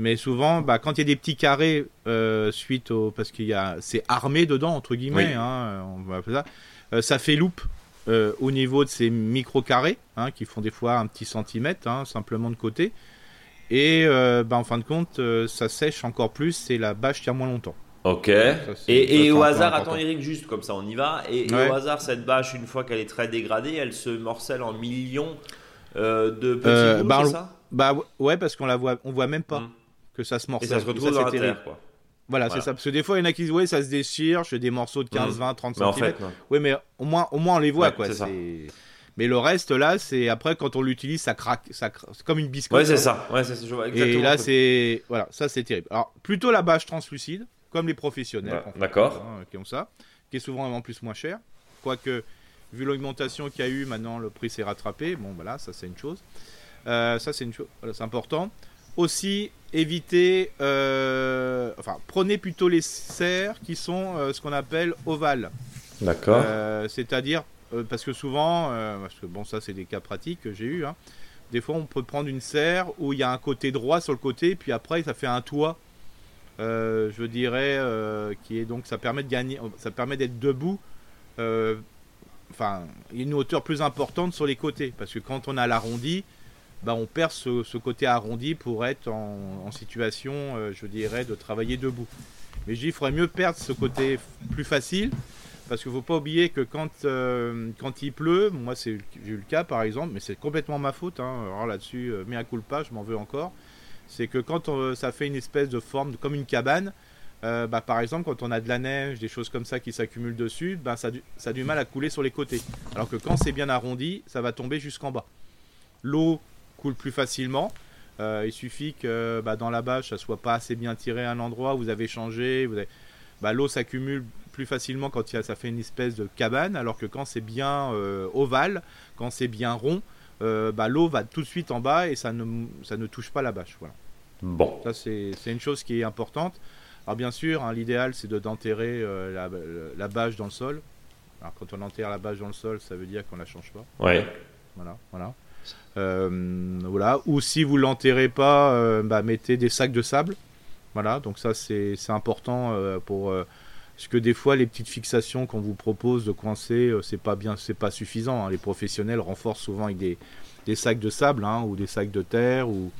Mais souvent, bah, quand il y a des petits carrés euh, suite au, parce qu'il y a, c'est armé dedans entre guillemets, Oui. hein, on va appeler ça. euh, ça fait loupe euh, au niveau de ces micro carrés, hein, qui font des fois un petit centimètre, hein, simplement de côté. Et bah, en fin de compte, ça sèche encore plus et la bâche tient moins longtemps. Ok. et au hasard, important. attends Eric, juste comme ça on y va. Et, au hasard, cette bâche, une fois qu'elle est très dégradée, elle se morcelle en millions de petits bouts, bah, ça? Bah ouais, parce qu'on la voit, on voit même pas Mm. Que ça se Et morcelle. ça se retrouve dans la terre, quoi. Voilà, Voilà. c'est ça. Parce que des fois, il y en a qui ouais, ça se déchire, je fais des morceaux de 15, Mm. 20, 30 Mais en cm. fait, non. Oui, mais au moins, au moins on les voit, Ouais, quoi. c'est ça. c'est- Mais le reste, là, c'est après, quand on l'utilise, ça craque. Ça cra- C'est comme une biscotte. Ouais, c'est ça. Ouais, c'est ça. je vois Et exactement là, c'est. Voilà, ça, c'est terrible. Alors, plutôt la bâche translucide, comme les professionnels. Ouais, en fait, d'accord. hein, qui ont ça, qui est souvent en plus moins cher. Quoique, vu l'augmentation qu'il y a eu, maintenant, le prix s'est rattrapé. Bon, voilà, ça, c'est une chose. Euh, ça, c'est une chose. Voilà, c'est important. Aussi, évitez. euh, Enfin, prenez plutôt les serres qui sont euh, ce qu'on appelle ovales. D'accord. Euh, C'est-à-dire, parce que souvent, parce que bon, ça c'est des cas pratiques que j'ai eu. hein, des fois, on peut prendre une serre où il y a un côté droit sur le côté, puis après, ça fait un toit. je dirais, qui est donc, ça permet de gagner, ça permet d'être debout. Enfin, une hauteur plus importante sur les côtés, parce que quand on a l'arrondi, bah, on perd ce, côté arrondi pour être en, situation, euh, je dirais, de travailler debout. Mais je dis, il faudrait mieux perdre ce côté plus facile, parce qu'il ne faut pas oublier que quand, euh, il pleut, moi j'ai eu le cas par exemple, mais c'est complètement ma faute, hein, alors là-dessus, euh, mea culpa, je m'en veux encore, c'est que quand ça fait une espèce de forme, comme une cabane, bah, par exemple quand on a de la neige, des choses comme ça qui s'accumulent dessus, bah, ça, a du- ça a du mal à couler sur les côtés. Alors que quand c'est bien arrondi, ça va tomber jusqu'en bas. L'eau coule plus facilement. Euh, il suffit que bah, dans la bâche, ça soit pas assez bien tiré à un endroit vous avez changé. Vous avez... bah, l'eau s'accumule plus facilement quand il y a- ça fait une espèce de cabane, alors que quand c'est bien euh, ovale, quand c'est bien rond, euh, bah, l'eau va tout de suite en bas et ça ne, ça ne touche pas la bâche. Voilà. Bon. Ça, c'est c'est une chose qui est importante. Alors, bien sûr, hein, l'idéal, c'est de- d'enterrer euh, la, la bâche dans le sol. Alors, quand on enterre la bâche dans le sol, ça veut dire qu'on la change pas. Ouais. Voilà, voilà. Euh, voilà. Ou si vous l'enterrez pas, euh, bah, mettez des sacs de sable. Voilà, donc ça c'est important euh, pour parce que des fois les petites fixations qu'on vous propose de coincer, c'est pas bien, c'est pas suffisant. hein. Les professionnels renforcent souvent avec des, des sacs de sable hein, ou des sacs de terre ou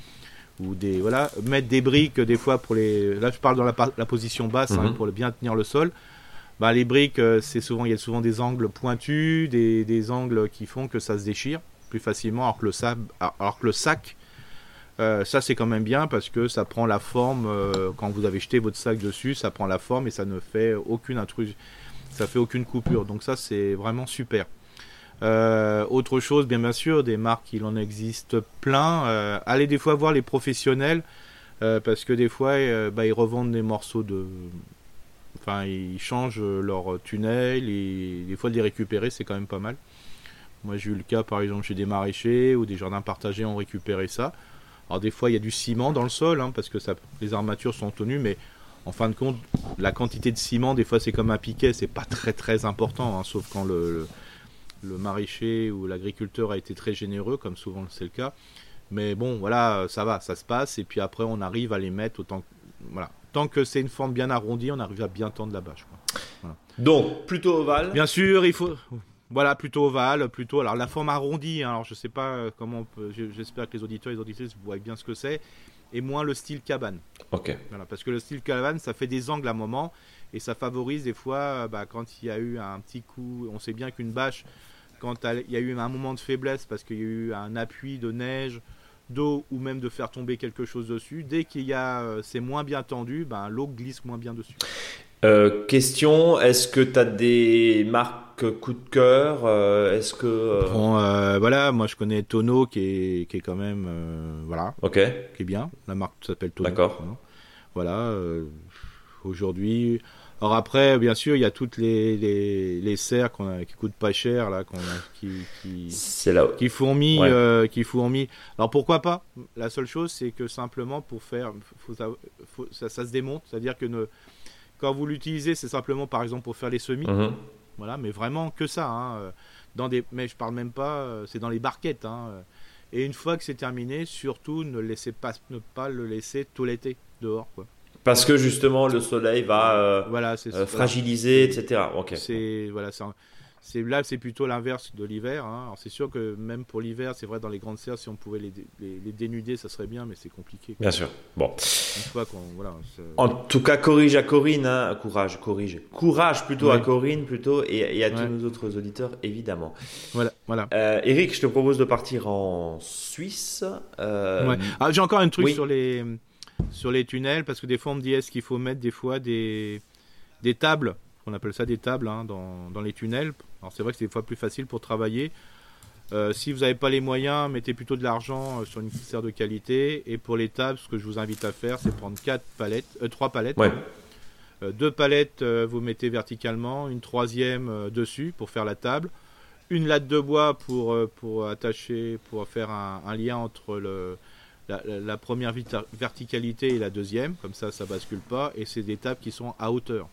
ou des voilà mettre des briques des fois pour les là je parle dans la, position basse hein, Mhm. pour bien tenir le sol bah, les briques c'est souvent il y a souvent des angles pointus des, des angles qui font que ça se déchire plus facilement alors que le le sac euh, ça c'est quand même bien parce que ça prend la forme euh, quand vous avez jeté votre sac dessus ça prend la forme et ça ne fait aucune intrus ça fait aucune coupure donc ça c'est vraiment super euh, autre chose, bien, sûr, des marques, il en existe plein. Allez des fois voir les professionnels parce que des fois, bah, ils revendent des morceaux de. Enfin, ils changent leur tunnel et des fois de les récupérer, c'est quand même pas mal. Moi, j'ai eu le cas, par exemple, chez des maraîchers ou des jardins partagés ont récupéré ça. Alors, des fois, il y a du ciment dans le sol hein, parce que ça, les armatures sont tenues, mais en fin de compte, la quantité de ciment, des fois, c'est comme un piquet, c'est pas très très important, hein, sauf quand le- le le maraîcher ou l'agriculteur a été très généreux, comme souvent c'est le cas. Mais bon, voilà, ça va, ça se passe. Et puis après, on arrive à les mettre autant. Voilà. Tant que c'est une forme bien arrondie, on arrive à bien tendre la bâche. quoi. Donc, plutôt ovale. Bien sûr, il faut. Voilà, plutôt ovale, plutôt. Alors, la forme arrondie, hein, alors je sais pas euh, comment peut. J'espère que les auditeurs et les auditrices voient bien ce que c'est. Et moins le style cabane. Ok. Voilà, parce que le style cabane, ça fait des angles à un moment et ça favorise des fois, euh, bah, quand il y a eu un petit coup, on sait bien qu'une bâche, quand il y a eu un moment de faiblesse parce qu'il y a eu un appui de neige, d'eau ou même de faire tomber quelque chose dessus, dès qu'il y a, euh, c'est moins bien tendu, ben, l'eau glisse moins bien dessus. Euh, question est-ce que tu as des marques coup de cœur euh, Est-ce que. euh, Bon, euh, voilà, moi je connais Tono qui est, qui est quand même, voilà, Ok. qui est bien. La marque s'appelle Tono. D'accord. Voilà. Aujourd'hui. Alors après, bien sûr, il y a toutes les, les, les serres qui coûtent pas cher, là, qu'on qui, qui, C'est là. qui fourmillent, Ouais. euh, qui fourmillent. Alors pourquoi pas? La seule chose, c'est que simplement pour faire, faut, ça, faut- ça, ça se démonte, c'est-à-dire que ne, quand vous l'utilisez, c'est simplement par exemple pour faire les semis, Mhm. Voilà, mais vraiment que ça. hein, euh, Dans des, mais je parle même pas, euh, c'est dans les barquettes. hein, euh. Et une fois que c'est terminé, surtout ne laissez pas, ne pas le laisser tout l'été dehors, quoi. Parce que justement, le soleil va euh, Voilà, c'est euh, fragiliser, etc. C'est voilà, un- c'est là, c'est plutôt l'inverse de l'hiver. hein. Alors c'est sûr que même pour l'hiver, c'est vrai dans les grandes serres, si on pouvait les, les, les dénuder, ça serait bien, mais c'est compliqué. quoi. Bien sûr. Bon. Une fois qu'on voilà. c'est- En tout cas, corrige à Corinne, hein. courage, corrige, courage plutôt à. Corinne plutôt et, et à tous nos autres auditeurs évidemment. Voilà, voilà. Euh, Eric, je te propose de partir en Suisse. Euh, Ouais. Ah, j'ai encore un truc oui. sur les sur les tunnels parce que des fois on me dit est-ce qu'il faut mettre des fois des des tables, on appelle ça des tables hein, dans, dans les tunnels. Alors c'est vrai que c'est des fois plus facile pour travailler. Euh, si vous n'avez pas les moyens, mettez plutôt de l'argent euh, sur une serre de qualité. Et pour les tables, ce que je vous invite à faire, c'est prendre quatre palettes, euh, trois palettes. Ouais. Euh, deux palettes, vous mettez verticalement, une troisième dessus pour faire la table, une latte de bois pour, pour attacher, pour faire un, un lien entre le, la, première verticalité et la deuxième, comme ça, ça bascule pas, et c'est des tables qui sont à hauteur.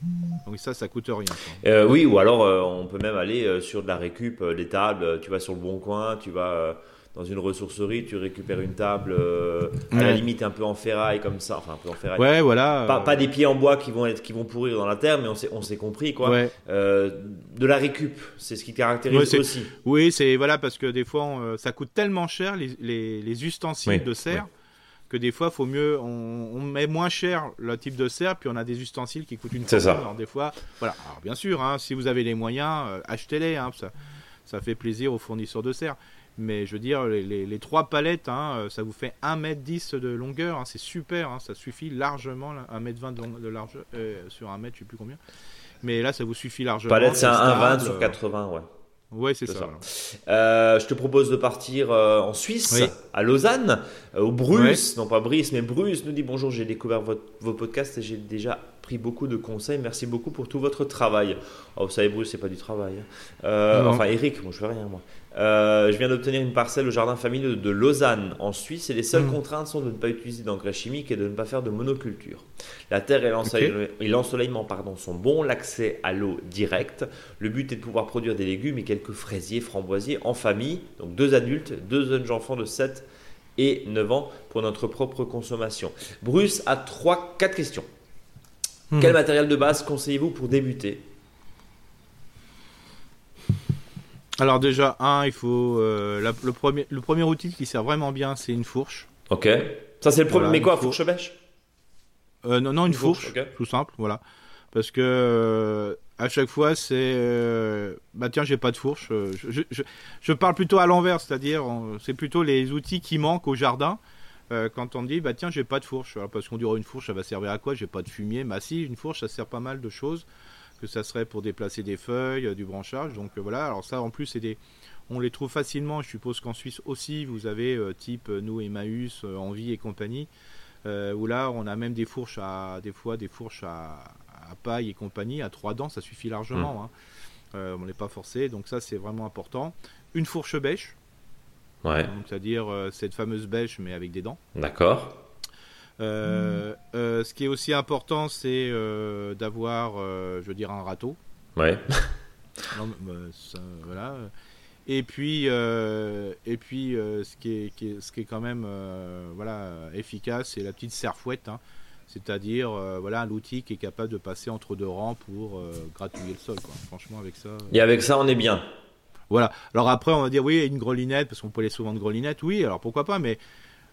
Donc ça, ça coûte rien. Euh, oui, ou alors euh, on peut même aller euh, sur de la récup, des tables. Tu vas sur le bon coin, tu vas dans une ressourcerie, tu récupères une table euh, à la limite un peu en ferraille comme ça, enfin un peu en ferraille. Ouais, voilà. Pas, euh, pas des pieds en bois qui vont être qui vont pourrir dans la terre, mais on s'est on s'est compris quoi. ouais. Euh, de la récup, c'est ce qui caractérise Ouais, aussi. Oui, c'est voilà parce que des fois on, ça coûte tellement cher les, les, les ustensiles Oui, de serre que des fois faut mieux on, on met moins cher le type de serre puis on a des ustensiles qui coûtent une C'est ça. fortune. Alors des fois voilà. Alors bien sûr, hein, si vous avez les moyens, euh, achetez-les. Hein, ça, ça fait plaisir aux fournisseurs de serre. Mais je veux dire, les, les- les trois palettes, hein, euh, ça vous fait 1m10 de longueur, hein, c'est super, hein, ça suffit largement, là, 1m20 de, long- de largeur, euh, sur 1m, je sais plus combien. Mais là, ça vous suffit largement. Palette, c'est un 1,20 stable, sur euh, 80, ouais. Ouais, c'est ça. ça. Euh, je te propose de partir euh, en Suisse, Oui. à Lausanne, euh, au Bruce, non pas Brice, mais Bruce nous dit bonjour, j'ai découvert votre- vos podcasts et j'ai déjà pris beaucoup de conseils. Merci beaucoup pour tout votre travail. Oh, vous savez, Bruce, c'est pas du travail. hein. Euh, enfin, Eric, moi je fais rien, moi. Euh, je viens d'obtenir une parcelle au jardin familial de Lausanne, en Suisse, et les seules Mm. contraintes sont de ne pas utiliser d'engrais chimiques et de ne pas faire de monoculture. La terre et l'ensoleillement pardon, sont bons, l'accès à l'eau direct. Le but est de pouvoir produire des légumes et quelques fraisiers, framboisiers en famille, donc deux adultes, deux jeunes enfants de 7 et 9 ans pour notre propre consommation. Bruce a 3 4 questions. Hmm. Quel matériel de base conseillez-vous pour débuter Alors déjà, un, il faut euh, la- le premier le premier outil qui sert vraiment bien, c'est une fourche. OK. Ça c'est le premier Voilà, mais quoi, fourche bêche Euh, non, non, une, Une fourche, fourche, ok. tout simple, voilà. Parce que euh, à chaque fois, c'est euh, bah tiens, j'ai pas de fourche. euh, Je, je, je, je parle plutôt à l'envers, c'est-à-dire c'est plutôt les outils qui manquent au jardin. Euh, quand on dit bah tiens j'ai pas de fourche. Alors, parce qu'on dit oh, une fourche ça va servir à quoi? J'ai pas de fumier. Bah si une fourche ça sert pas mal de choses. Que ça serait pour déplacer des feuilles euh, du branchage. Donc euh, voilà. Alors ça en plus c'est des on les trouve facilement. Je suppose qu'en Suisse aussi vous avez euh, type nous Emmaüs Envie et compagnie. Où là on a même des fourches à des fois des fourches à, à paille et compagnie à trois dents. Ça suffit largement hein. Euh, on n'est pas forcé. Donc ça c'est vraiment important. Une fourche bêche Ouais, donc c'est-à-dire euh, cette fameuse bêche mais avec des dents d'accord. euh, euh, ce qui est aussi important, c'est euh, d'avoir, je veux dire, un râteau. Ouais. Non, mais, ça, voilà. Et puis, et puis, ce qui est, qui est- ce qui est quand même, voilà, efficace, c'est la petite serfouette. hein. C'est-à-dire, voilà, un outil qui est capable de passer entre deux rangs pour gratouiller le sol. Quoi. Franchement, avec ça. Et avec ça on est bien. Voilà. Alors après, on va dire oui, une grelinette, parce qu'on peut les souvent de grelinette. Oui, alors pourquoi pas, mais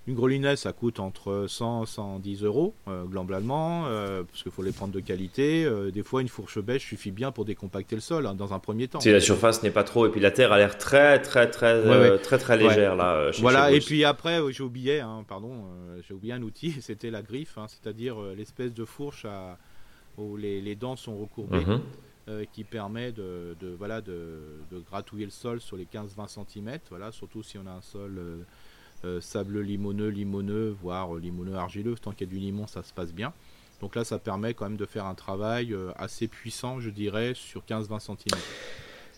une grelinette, ça coûte entre 100 110 euros, euh, globalement, euh, parce qu'il faut les prendre de qualité. Euh, des fois, une fourche bêche suffit bien pour décompacter le sol, hein, dans un premier temps. Si la surface n'est pas trop et puis la terre a l'air très très très Ouais, euh, ouais. très très Ouais. légère là. chez- Voilà, chez et puis après, j'ai oublié, hein, pardon, j'ai oublié un outil, c'était la griffe, hein, c'est-à-dire l'espèce de fourche à, où les, les dents sont recourbées. Mhm. Euh, qui permet de, de, voilà, de, de gratouiller le sol sur les 15-20 cm, voilà, surtout si on a un sol euh, euh, sableux limoneux, limoneux, voire euh, limoneux argileux, tant qu'il y a du limon ça se passe bien. Donc là, ça permet quand même de faire un travail assez puissant, je dirais, sur 15-20 cm.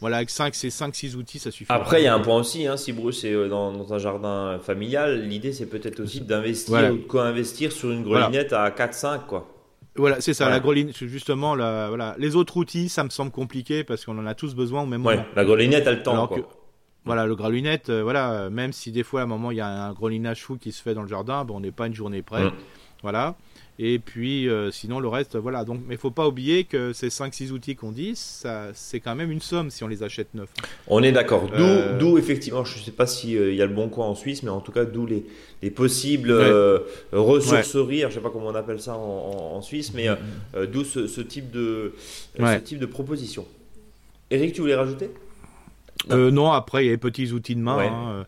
Voilà, avec 5, ces 5-6 outils, ça suffit. Après, il y a un point aussi, hein, si Bruce est dans, dans un jardin familial, l'idée c'est peut-être aussi d'investir Voilà. ou de co-investir sur une grelinette à 4-5 quoi. Voilà, c'est ça, la grelinette, justement, la, voilà. les autres outils, ça me semble compliqué parce qu'on en a tous besoin au même Ouais, moment. la grelinette a le temps Alors quoi. que- Voilà, le grelinette, euh, voilà, même si des fois à un moment il y a un grelinage fou qui se fait dans le jardin, bon, on n'est pas une journée près. Mm. Voilà. Et puis euh, sinon le reste, voilà. Donc, mais faut pas oublier que ces 5-6 outils qu'on dit, ça, c'est quand même une somme si on les achète neufs. hein. On est d'accord. D'où, Euh, d'où effectivement, je ne sais pas s'il y a le bon coin en Suisse, mais en tout cas, d'où les, les possibles euh, ressourceries, je ne sais pas comment on appelle ça en, en- en Suisse, mais euh, euh, d'où ce, ce type de, euh, Ouais. ce type de proposition. Eric, tu voulais rajouter? Non. Euh, non, après il y a les petits outils de main Ouais. hein, euh,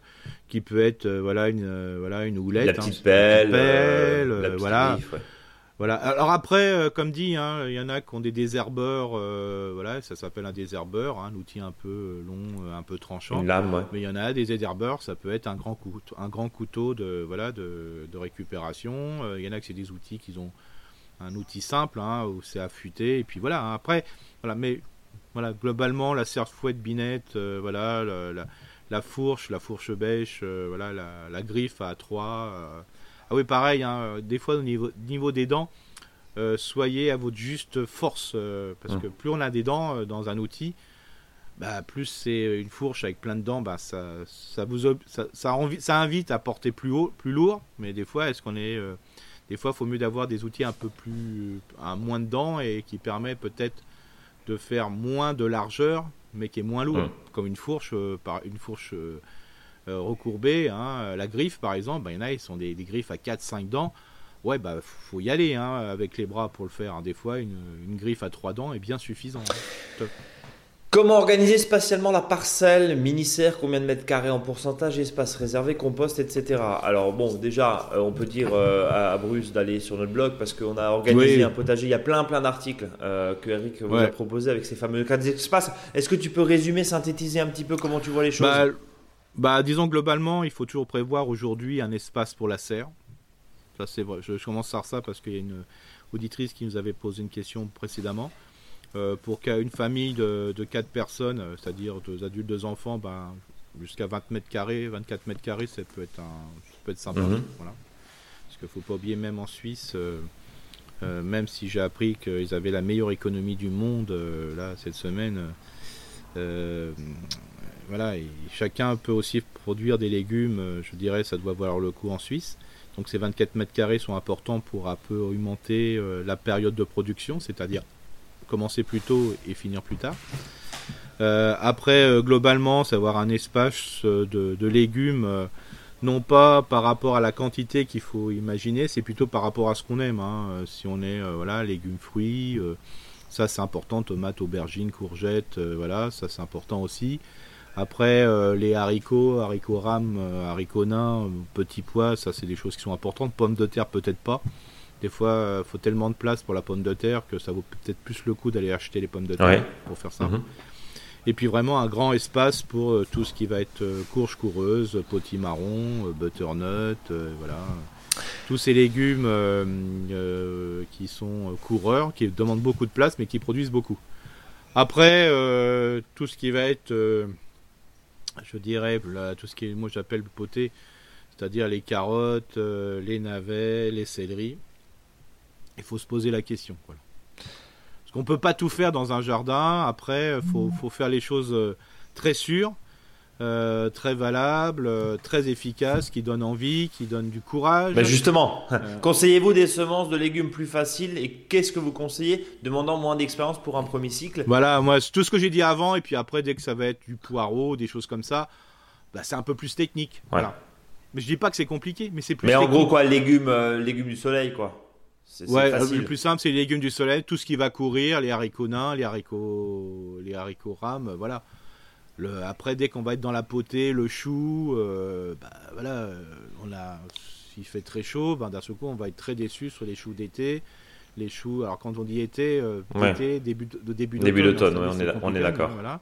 qui peut être euh, voilà une euh, voilà une houlette, La hein, petite une pelle, pelle, euh, la euh, petite voilà. ouais. Voilà. Alors après, euh, comme dit, hein, il y en a qui ont des désherbeurs, euh, voilà, ça s'appelle un désherbeur, hein, un outil un peu euh, long, un peu tranchant. Une lame, ouais. Mais il y en a des désherbeurs, ça peut être un grand couteau, un grand couteau de voilà de, de récupération. Euh, Il y en a que c'est des outils qui ont un outil simple hein, où c'est affûté et puis voilà. Après, voilà, mais voilà globalement la serre fouette binette, euh, voilà la, la, la fourche, la fourche bêche, voilà la, la griffe à trois. Euh. Ah oui, pareil. hein, des fois au niveau, niveau des dents. euh, soyez à votre juste force euh, parce Hum. que plus on a des dents euh, dans un outil, bah, plus c'est une fourche avec plein de dents, bah, ça, ça, vous ça, ça, ça invite à porter plus haut, plus lourd. Mais des fois, est-ce qu'on est, euh, des fois, il faut mieux d'avoir des outils un peu plus, à moins de dents et qui permet peut-être de faire moins de largeur, mais qui est moins lourd, Mm. comme une fourche, euh, par une fourche euh, recourbée. hein. La griffe, par exemple, bah, il y en a, ils sont des, des griffes à 4-5 dents. Ouais, bah faut y aller hein, avec les bras pour le faire. hein. Des fois, une, une griffe à 3 dents est bien suffisant. hein. Comment organiser spatialement la parcelle Mini-serre, combien de mètres carrés en pourcentage, espace réservé, compost, etc. Alors bon, déjà, euh, on peut dire euh, à, Bruce d'aller sur notre blog parce qu'on a organisé Oui. un potager. Il y a plein plein d'articles euh, que Eric vous a proposé avec ces fameux quatre espaces. Est-ce que tu peux résumer, synthétiser un petit peu comment tu vois les choses? Bah, bah, disons globalement, il faut toujours prévoir aujourd'hui un espace pour la serre. Ça, c'est vrai. Je, je commence par ça parce qu'il y a une auditrice qui nous avait posé une question précédemment. Euh, pour qu'une famille de, de 4 personnes, euh, c'est-à-dire deux adultes, deux enfants, ben, jusqu'à 20 mètres carrés, 24 mètres carrés, ça peut être, un, ça peut être sympa. Mhm. Voilà. Parce qu'il faut pas oublier, même en Suisse, euh, euh, même si j'ai appris qu'ils avaient la meilleure économie du monde, là, cette semaine, voilà, chacun peut aussi produire des légumes, euh, je dirais, ça doit valoir le coup en Suisse. Donc ces 24 mètres carrés sont importants pour un peu augmenter euh, la période de production, c'est-à-dire commencer plus tôt et finir plus tard. Euh, après, globalement, c'est avoir un espace de, légumes, non pas par rapport à la quantité qu'il faut imaginer, c'est plutôt par rapport à ce qu'on aime. hein. Si on est, voilà, légumes, fruits, ça c'est important, tomates, aubergines, courgettes, voilà, ça c'est important aussi. Après, euh, les haricots, haricots rames, euh, haricots nains, euh, petits pois, ça c'est des choses qui sont importantes. Pommes de terre, peut-être pas. Des fois, euh, faut tellement de place pour la pomme de terre que ça vaut peut-être plus le coup d'aller acheter les pommes de terre Ouais. pour faire simple. Mhm. Et puis vraiment un grand espace pour tout ce qui va être courge coureuse, potimarron, butternut, voilà. Tous ces légumes euh, euh, qui sont coureurs, qui demandent beaucoup de place mais qui produisent beaucoup. Après, euh, tout ce qui va être, euh, je dirais, là, tout ce qui est, moi j'appelle poté, c'est-à-dire les carottes, euh, les navets, les céleris, il faut se poser la question. Voilà. Parce qu'on peut pas tout faire dans un jardin. Après, il faut, faut faire les choses euh, très sûres, euh, très valables, euh, très efficaces, qui donnent envie, qui donnent du courage. Bah, justement, Euh. conseillez-vous des semences de légumes plus faciles et qu'est-ce que vous conseillez demandant moins d'expérience pour un premier cycle? Voilà, moi, tout ce que j'ai dit avant, et puis après, dès que ça va être du poireau, des choses comme ça, bah, c'est un peu plus technique. Voilà. Mais je dis pas que c'est compliqué, mais c'est plus Mais en gros, quoi, légumes, légumes du soleil, quoi. Ouais, le plus simple, c'est les légumes du soleil, tout ce qui va courir, les haricots nains, les haricots, les haricots rames, voilà. Le, après, dès qu'on va être dans la potée, le chou, euh, bah, voilà, euh, on a, s'il fait très chaud, ben, d'un seul coup, on va être très déçu sur les choux d'été. Les choux, alors quand on dit été, euh, Ouais. été, début de, début Début d'automne, d'automne, hein, ouais, on est- d'accord. Voilà.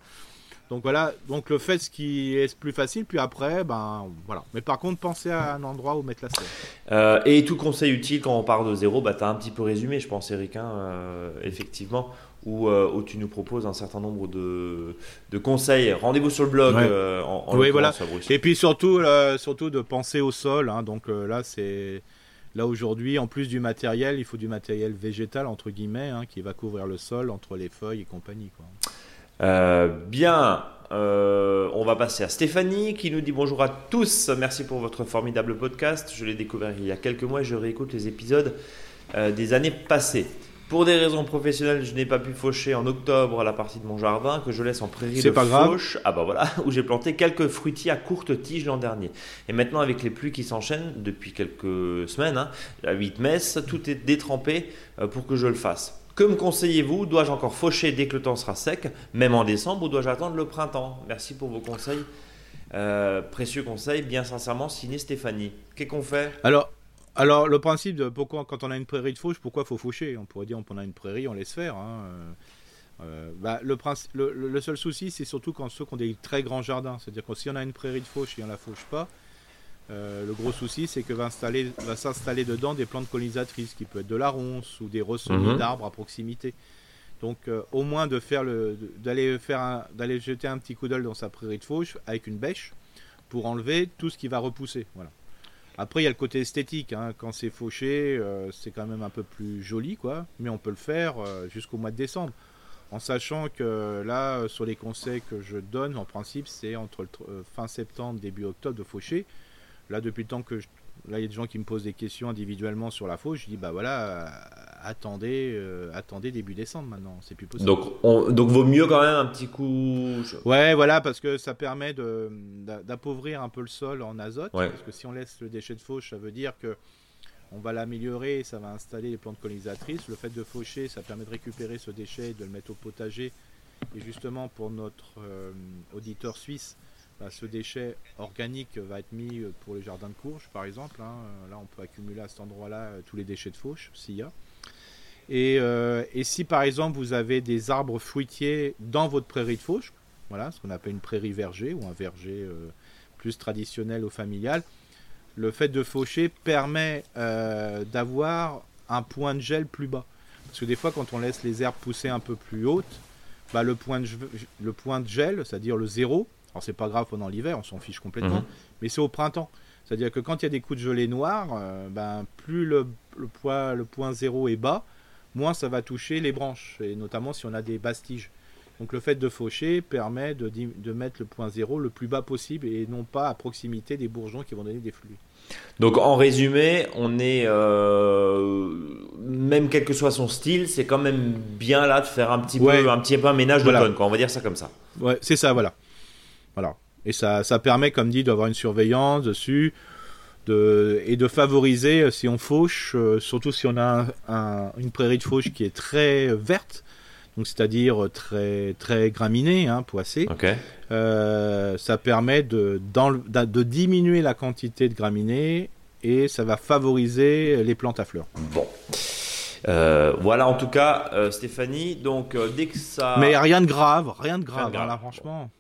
Donc voilà, donc le fait ce qui est plus facile, puis après, ben voilà. Mais par contre, pensez à un endroit où mettre la serre. Euh, et tout conseil utile quand on part de zéro, bah, tu as un petit peu résumé, je pense, Eric, hein, euh, effectivement, où, euh, où, tu nous proposes un certain nombre de, de conseils. Rendez-vous sur le blog Ouais. euh, en, en Oui, voilà. Et puis surtout, euh, surtout de penser au sol. hein. donc euh, là, c'est là aujourd'hui, en plus du matériel, il faut du matériel végétal entre guillemets, hein, qui va couvrir le sol entre les feuilles et compagnie. Quoi. Bien, on va passer à Stéphanie qui nous dit bonjour à tous. Merci pour votre formidable podcast. Je l'ai découvert il y a quelques mois et je réécoute les épisodes des années passées. Pour des raisons professionnelles, je n'ai pas pu faucher en octobre la partie de mon jardin que je laisse en prairie de pas grave. fauche. Ah bah voilà, où j'ai planté quelques fruitiers à courte tige l'an dernier. Et maintenant, avec les pluies qui s'enchaînent depuis quelques semaines, hein, à 8 messes, tout est détrempé euh, pour que je le fasse. Que me conseillez-vous? Dois-je encore faucher dès que le temps sera sec, même en décembre, ou dois-je attendre le printemps? Merci pour vos conseils. Euh, précieux conseils, bien sincèrement, signé Stéphanie. Qu'est-ce qu'on fait? Alors, alors le principe de pourquoi quand on a une prairie de fauche, pourquoi faut faucher? On pourrait dire on a une prairie, on laisse faire. hein, euh, euh, bah, le, principe, le, seul souci, c'est surtout quand ceux qui ont des très grands jardins. C'est-à-dire que si on a une prairie de fauche et on la fauche pas, euh, le gros souci, c'est que va, installer- va s'installer dedans des plantes colonisatrices, qui peut être de la ronce ou des ressaumis Mhm. d'arbres à proximité. Donc, euh, au moins de faire d'aller faire, d'aller jeter un petit coup d'œil dans sa prairie de fauche avec une bêche pour enlever tout ce qui va repousser. Voilà. Après, il y a le côté esthétique. hein. Quand c'est fauché, euh, c'est quand même un peu plus joli, quoi. Mais on peut le faire euh, jusqu'au mois de décembre. En sachant que là, euh, sur les conseils que je donne, en principe, c'est entre fin septembre, début octobre de faucher. Là, depuis le temps que je... Là, il y a des gens qui me posent des questions individuellement sur la fauche. Je dis, bah voilà, euh, attendez, euh, attendez début décembre maintenant. C'est plus possible. donc, on- donc, vaut mieux quand même un petit coup. Ouais, voilà, parce que ça permet de- d'appauvrir un peu le sol en azote. Ouais. Parce que si on laisse le déchet de fauche, ça veut dire que on va l'améliorer, ça va installer les plantes colonisatrices. Le fait de faucher, ça permet de récupérer ce déchet, et de le mettre au potager. Et justement, pour notre euh, auditeur suisse, bah, ce déchet organique va être mis euh, pour les jardins de courge, par exemple. hein. Euh, Là, on peut accumuler à cet endroit-là euh, tous les déchets de fauche, s'il y a. Et, si par exemple vous avez des arbres fruitiers dans votre prairie de fauche, voilà, ce qu'on appelle une prairie verger ou un verger plus traditionnel ou familial, le fait de faucher permet d'avoir un point de gel plus bas. Parce que des fois, quand on laisse les herbes pousser un peu plus hautes, bah, le point de gel, c'est-à-dire le zéro, alors c'est pas grave pendant l'hiver, on s'en fiche complètement, Mhm. mais c'est au printemps. C'est-à-dire que quand il y a des coups de gelée noirs, euh, ben, plus le, le, point, le point zéro est bas, moins ça va toucher les branches, et notamment si on a des bastiges. Donc le fait de faucher permet de, de mettre le point zéro le plus bas possible et non pas à proximité des bourgeons qui vont donner des fluides. Donc, en résumé, on est. euh, même quel que soit son style, c'est quand même bien là de faire un petit, Ouais. peu, un petit peu un ménage Voilà. d'automne, quoi. On va dire ça comme ça. Ouais, c'est ça, voilà. Voilà. Et ça, ça permet, comme dit, d'avoir une surveillance dessus de, et de favoriser, euh, si on fauche, euh, surtout si on a un- un- une prairie de fauche qui est très euh, verte, donc c'est-à-dire très, très graminée, hein, poissée, Ok. euh, ça permet de, de diminuer la quantité de graminées et ça va favoriser les plantes à fleurs. Bon. Euh, voilà en tout cas, Stéphanie. Donc, dès que ça. Mais rien de grave, rien de grave, Rien de grave. hein, franchement.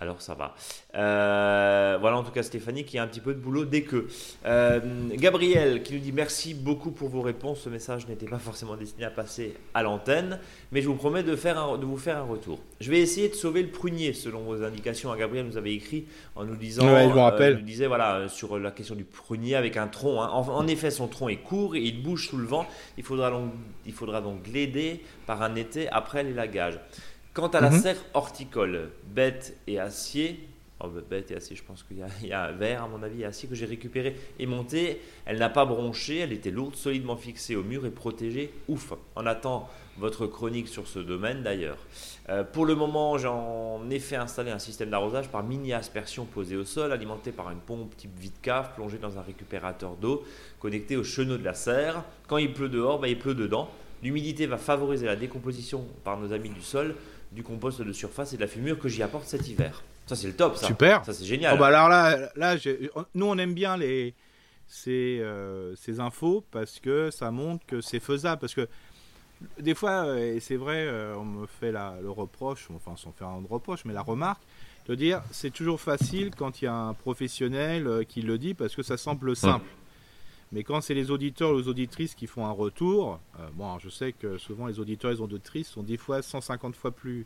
Alors ça va. Euh, voilà en tout cas Stéphanie qui a un petit peu de boulot dès que. Euh, Gabriel qui nous dit merci beaucoup pour vos réponses. Ce message n'était pas forcément destiné à passer à l'antenne, mais je vous promets de, faire un- de vous faire un retour. Je vais essayer de sauver le prunier selon vos indications. Gabriel nous avait écrit en nous disant. Ouais, je me rappelle. il nous disait voilà euh, sur la question du prunier avec un tronc. hein. En, en effet son tronc est court et il bouge sous le vent. Il faudra donc, il faudra donc l'aider par un été après l'élagage. Quant à la Mhm. serre horticole, bête et acier, oh, bête et acier, je pense qu'il y, a- il y a un verre à mon avis et acier que j'ai récupéré et monté. Elle n'a pas bronché, elle était lourde, solidement fixée au mur et protégée. Ouf On attend votre chronique sur ce domaine d'ailleurs. Euh, pour le moment, j'en ai fait installer un système d'arrosage par mini-aspersion posé au sol, alimenté par une pompe type vide-cave plongée dans un récupérateur d'eau connecté au chenot de la serre. Quand il pleut dehors, bah, il pleut dedans. L'humidité va favoriser la décomposition par nos amis du sol, du compost de surface et de la fumure que j'y apporte cet hiver. Ça, c'est le top, ça. Super. Ça, c'est génial. Oh, bah alors là, là nous on aime bien les, ces, euh, ces infos parce que ça montre que c'est faisable. Parce que des fois, euh, et c'est vrai, euh, on me fait la, le reproche, enfin sans faire un reproche, mais la remarque, de dire c'est toujours facile quand il y a un professionnel qui le dit parce que ça semble simple. Mais quand c'est les auditeurs ou les auditrices qui font un retour, bon, alors je sais que souvent les auditeurs et les auditrices sont des fois 150 fois plus,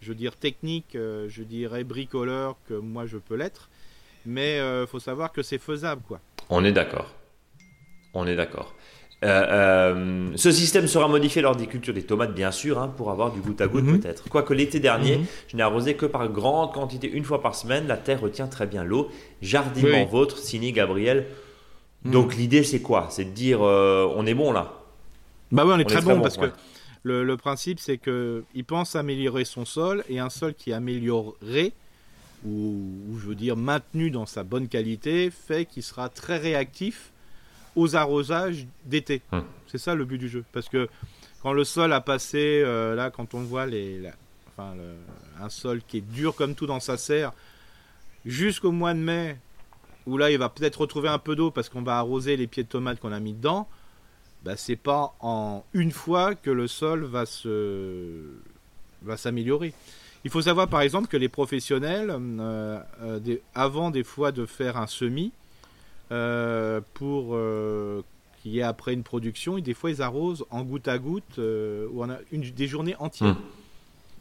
je veux dire, techniques, je dirais bricoleurs que moi je peux l'être. Mais il faut savoir que c'est faisable, quoi. On est d'accord. On est d'accord. Euh, euh, ce système sera modifié lors des cultures des tomates, bien sûr, hein, pour avoir du goutte à goutte Mhm. peut-être. Quoique l'été dernier, Mhm. je n'ai arrosé que par grande quantité, une fois par semaine. La terre retient très bien l'eau. Jardinement Oui. vôtre, signé Gabriel. Mhm. Donc l'idée, c'est quoi? C'est de dire, euh, on est bon là. Bah oui, on est On est très très bon bon, parce ouais. que le, le principe c'est que il pense améliorer son sol et un sol qui est amélioré ou, ou je veux dire maintenu dans sa bonne qualité fait qu'il sera très réactif aux arrosages d'été. Hum. C'est ça le but du jeu parce que quand le sol a passé euh, là quand on voit les la- enfin le- un sol qui est dur comme tout dans sa serre jusqu'au mois de mai où là il va peut-être retrouver un peu d'eau parce qu'on va arroser les pieds de tomates qu'on a mis dedans bah, c'est pas en une fois que le sol va se va s'améliorer. Il faut savoir par exemple que les professionnels, euh, euh, des- avant des fois de faire un semis, euh, pour qu'il y ait après une production, et des fois ils arrosent en goutte à goutte ou en a une, des journées entières. Hum.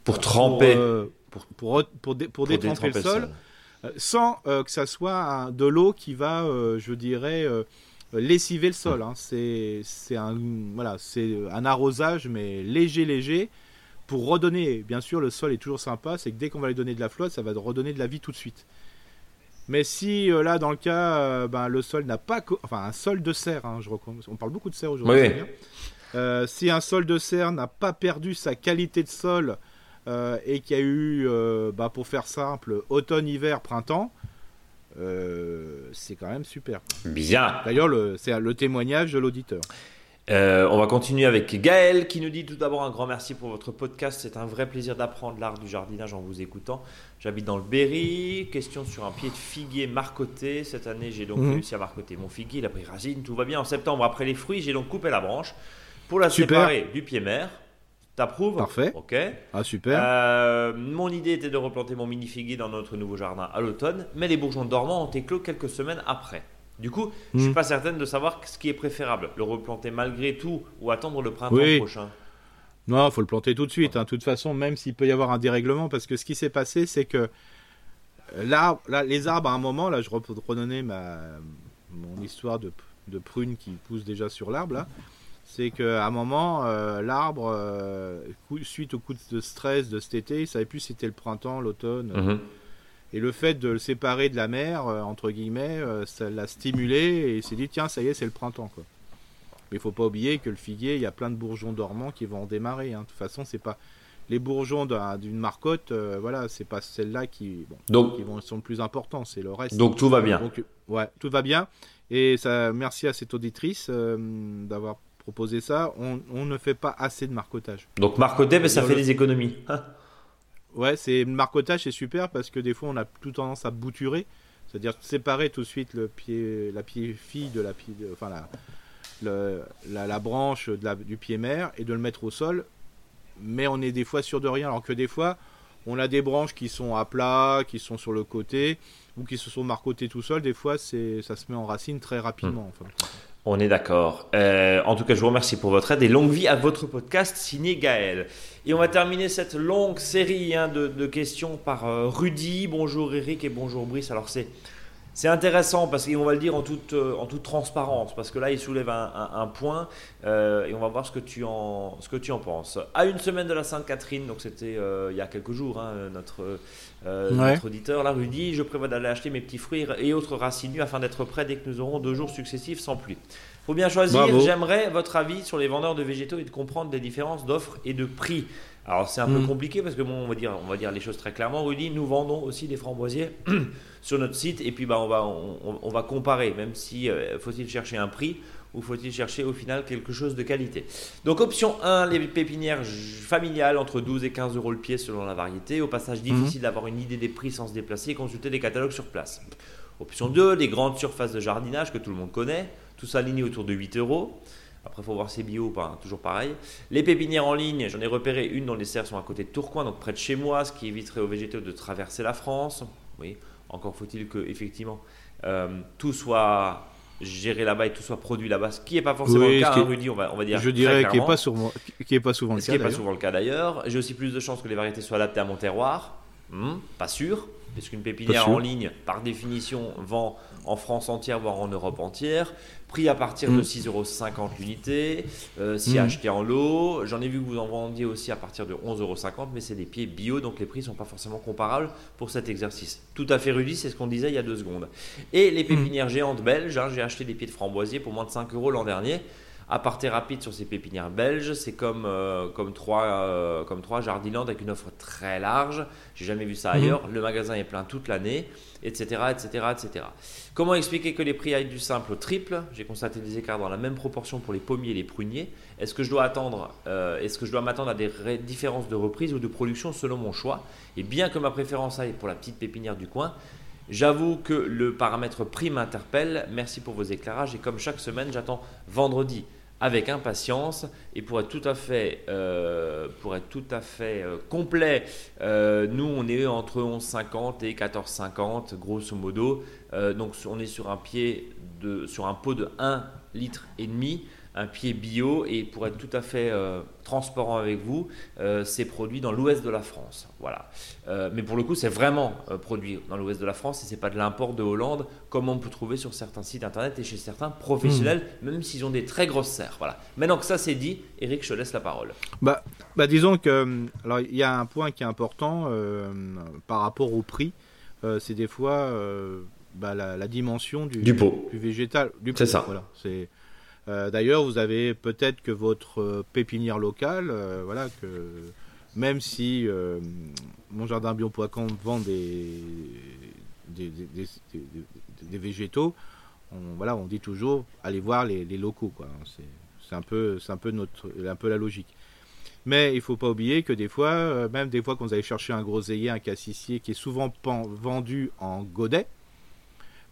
Pour tremper. Pour, pour, pour, pour dé- pour pour détremper le sol, sans euh, que ça soit un- de l'eau qui va, euh, je dirais, euh, lessiver le sol. hein. C'est c'est un, voilà, c'est un arrosage, mais léger, léger, pour redonner. Bien sûr, le sol est toujours sympa, c'est que dès qu'on va lui donner de la flotte, ça va redonner de la vie tout de suite. Mais si euh, là, dans le cas, euh, ben, le sol n'a pas, co- enfin un sol de serre, hein, je on parle beaucoup de serre aujourd'hui. Oui. Euh, si un sol de serre n'a pas perdu sa qualité de sol euh, et qu'il y a eu, euh, bah, pour faire simple, automne, hiver, printemps, euh, c'est quand même super. Bien. D'ailleurs, le- c'est le témoignage de l'auditeur. Euh, on va continuer avec Gaël qui nous dit tout d'abord un grand merci pour votre podcast. C'est un vrai plaisir d'apprendre l'art du jardinage en vous écoutant. J'habite dans le Berry. Question sur un pied de figuier marcoté. Cette année, j'ai donc Mhm. réussi à marcoter mon figuier. Il a pris racine. Tout va bien. En septembre, après les fruits, j'ai donc coupé la branche pour la Super. séparer du pied mère. T'approuves Parfait. Ok. Ah, super. Euh, mon idée était de replanter mon mini figuier dans notre nouveau jardin à l'automne, mais les bourgeons dormants ont éclos quelques semaines après. Du coup, je suis Mhm. pas certaine de savoir ce qui est préférable, le replanter malgré tout ou attendre le printemps Oui. prochain. Non, faut le planter tout de suite. hein. De toute façon, même s'il peut y avoir un dérèglement, parce que ce qui s'est passé, c'est que euh, là, là, les arbres, à un moment, là, je redonnais ma mon histoire de, de prune qui pousse déjà sur l'arbre là. C'est qu'à un moment, euh, l'arbre, euh, suite au coup de stress de cet été, il savait plus si c'était le printemps, l'automne. Mhm. Et le fait de le séparer de la mer, euh, entre guillemets, ça l'a stimulé et il s'est dit tiens, ça y est, c'est le printemps. Quoi. Mais il faut pas oublier que le figuier, il y a plein de bourgeons dormants qui vont en démarrer. hein. De toute façon, c'est pas les bourgeons d'un- d'une marcotte, euh, voilà, c'est pas celles-là qui, bon, Donc, qui vont, sont le plus importants, c'est le reste. donc tout va bien. Donc, ouais, tout va bien. Et ça, merci à cette auditrice euh, d'avoir proposé ça. On, on ne fait pas assez de marcotage. Donc marcoter, mais ça Dans fait le- des économies. Ouais, c'est le marcotage, c'est super parce que des fois on a tout tendance à bouturer, c'est-à-dire séparer tout de suite le pied, la pied fille de la pied, de- enfin la, le- la, la branche de la- du pied mère et de le mettre au sol. Mais on est des fois sûr de rien, alors que des fois on a des branches qui sont à plat, qui sont sur le côté ou qui se sont marcotées tout seul. Des fois, c'est ça se met en racine très rapidement. enfin. On est d'accord. Euh, en tout cas, je vous remercie pour votre aide et longue vie à votre podcast signé Gaël. Et on va terminer cette longue série hein, de, questions par euh, Rudy. Bonjour Eric et bonjour Brice. Alors c'est c'est intéressant parce qu'on va le dire en toute, euh, en toute transparence parce que là il soulève un, un- un point euh, et on va voir ce que tu en, ce que tu en penses. À une semaine de la Sainte-Catherine, donc c'était euh, il y a quelques jours, hein, notre, euh, Ouais. notre auditeur, là Rudy, je prévois d'aller acheter mes petits fruits et autres racines nues afin d'être prêt dès que nous aurons deux jours successifs sans pluie. Faut bien choisir. J'aimerais votre avis sur les vendeurs de végétaux et de comprendre les différences d'offres et de prix. Alors c'est un peu Mm. compliqué parce que bon, on va dire, on va dire les choses très clairement. Rudy, nous vendons aussi des framboisiers sur notre site et puis bah on va on, on- va comparer. Même si euh, faut-il chercher un prix ou faut-il chercher au final quelque chose de qualité. Donc option 1, les pépinières familiales entre 12 et 15 euros le pied selon la variété. Au passage difficile d'avoir une idée des prix sans se déplacer et consulter des catalogues sur place. Option 2, les grandes surfaces de jardinage que tout le monde connaît, tout ça aligné autour de 8 euros. Après, il faut voir si c'est bio ou pas, hein, toujours pareil. Les pépinières en ligne, j'en ai repéré une dont les serres sont à côté de Tourcoing, donc près de chez moi, ce qui éviterait aux végétaux de traverser la France. Oui, encore faut-il que, effectivement, euh, tout soit géré là-bas et tout soit produit là-bas, ce qui n'est pas forcément Oui, le cas, qui hein, Rudy, on va, on va dire. Je dirais qu'il n'est pas, souvent- qui est pas souvent le Ce cas. qui n'est pas d'ailleurs. souvent le cas d'ailleurs. J'ai aussi plus de chances que les variétés soient adaptées à mon terroir. Hmm, pas sûr, parce qu'une pépinière en ligne, par définition, vend en France entière, voire en Europe entière. Prix à partir de Hmm. 6,50€ l'unité, euh, si Hmm. acheté en lot. J'en ai vu que vous en vendiez aussi à partir de 11,50€, mais c'est des pieds bio, donc les prix sont pas forcément comparables pour cet exercice. Tout à fait Rudy, c'est ce qu'on disait il y a deux secondes. Et les pépinières géantes belges, hein, j'ai acheté des pieds de framboisier pour moins de 5 euros l'an dernier. Aparté rapide sur ces pépinières belges, c'est comme, euh, comme, trois, euh, comme trois Jardiland avec une offre très large. J'ai jamais vu ça ailleurs. Le magasin est plein toute l'année, etc., etc., etc. Comment expliquer que les prix aillent du simple au triple? J'ai constaté des écarts dans la même proportion pour les pommiers et les pruniers. Est-ce que je dois attendre euh, Est-ce que je dois m'attendre à des différences de reprise ou de production selon mon choix? Et bien que ma préférence aille pour la petite pépinière du coin, J'avoue que le paramètre prix m'interpelle. Merci pour vos éclairages. Et comme chaque semaine, j'attends vendredi avec impatience. Et pour être tout à fait, euh, pour être tout à fait euh, complet, euh, nous, on est entre 11,50 et 14,50, grosso modo. Donc, on est sur un pied de, sur un pot de 1 litre et demi, un pied bio. Et pour être tout à fait euh, transparent avec vous, euh, c'est produit dans l'ouest de la France. Voilà. Euh, mais pour le coup, c'est vraiment produit dans l'ouest de la France et c'est pas de l'import de Hollande comme on peut trouver sur certains sites internet et chez certains professionnels, même s'ils ont des très grosses serres. Voilà. Maintenant que ça c'est dit, Eric, je te laisse la parole. Bah, bah disons que alors il y a un point qui est important par rapport au prix, c'est des fois bah, la, la dimension du, Du pot. du végétal. Du C'est ça. Voilà. C'est euh, d'ailleurs vous avez peut-être que votre euh, pépinière locale, euh, voilà que même si mon jardin vend des végétaux, on, voilà, on dit toujours allez voir les, locaux quoi. C'est un peu c'est un peu notre un peu la logique. Mais il faut pas oublier que des fois, même des fois vous allez chercher un groseillier, un cassissier qui est souvent vendu en godet,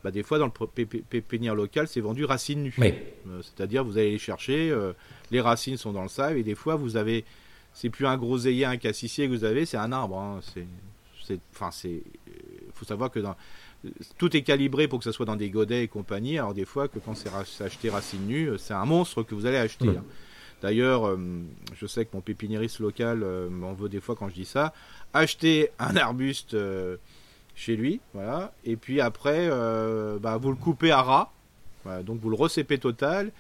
bah des fois dans le pépinière local, c'est vendu racines nues. Oui. Euh, C'est-à-dire vous allez les chercher, euh, les racines sont dans le sable et des fois vous avez, c'est plus un groseillier, un cassissier que vous avez, c'est un arbre. hein. C'est, enfin c'est, euh, faut savoir que dans, tout est calibré pour que ça soit dans des godets et compagnie. Alors des fois que quand c'est ra- acheté racines nues, c'est un monstre que vous allez acheter. Mhm. hein. D'ailleurs, euh, je sais que mon pépiniériste local euh, m'en veut des fois quand je dis ça. Acheter un arbuste chez lui, voilà, et puis après, euh, bah, vous le coupez à ras, donc vous le recépez total,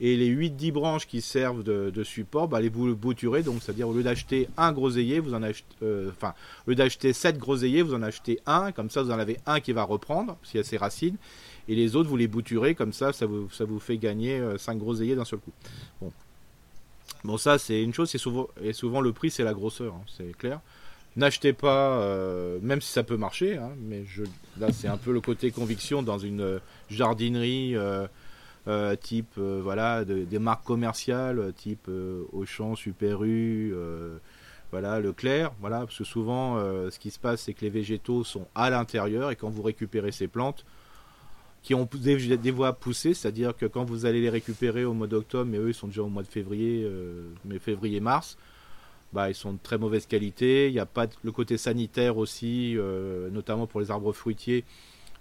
et les 8-10 branches qui servent de, support, bah, les vous bouturez, donc c'est-à-dire au lieu d'acheter un groseillier, vous en achetez, euh, enfin, au lieu d'acheter 7 groseilliers, vous en achetez un, comme ça vous en avez un qui va reprendre, s'il y a ses racines, et les autres vous les bouturez, comme ça, ça vous, ça vous fait gagner 5 groseilliers d'un seul coup. Bon. Bon, ça, c'est une chose, c'est souvent, et souvent le prix, c'est la grosseur, hein, c'est clair. N'achetez pas, euh, même si ça peut marcher, hein, mais je, là, c'est un peu le côté conviction dans une euh, jardinerie euh, type, voilà, de- des marques commerciales, type Auchan, Super voilà, Leclerc, voilà, parce que souvent, ce qui se passe, c'est que les végétaux sont à l'intérieur et quand vous récupérez ces plantes, qui ont des, voies poussées, c'est-à-dire que quand vous allez les récupérer au mois d'octobre, mais eux ils sont déjà au mois de février, mais février-mars, bah, ils sont de très mauvaise qualité. Il n'y a pas le côté sanitaire aussi, euh, notamment pour les arbres fruitiers.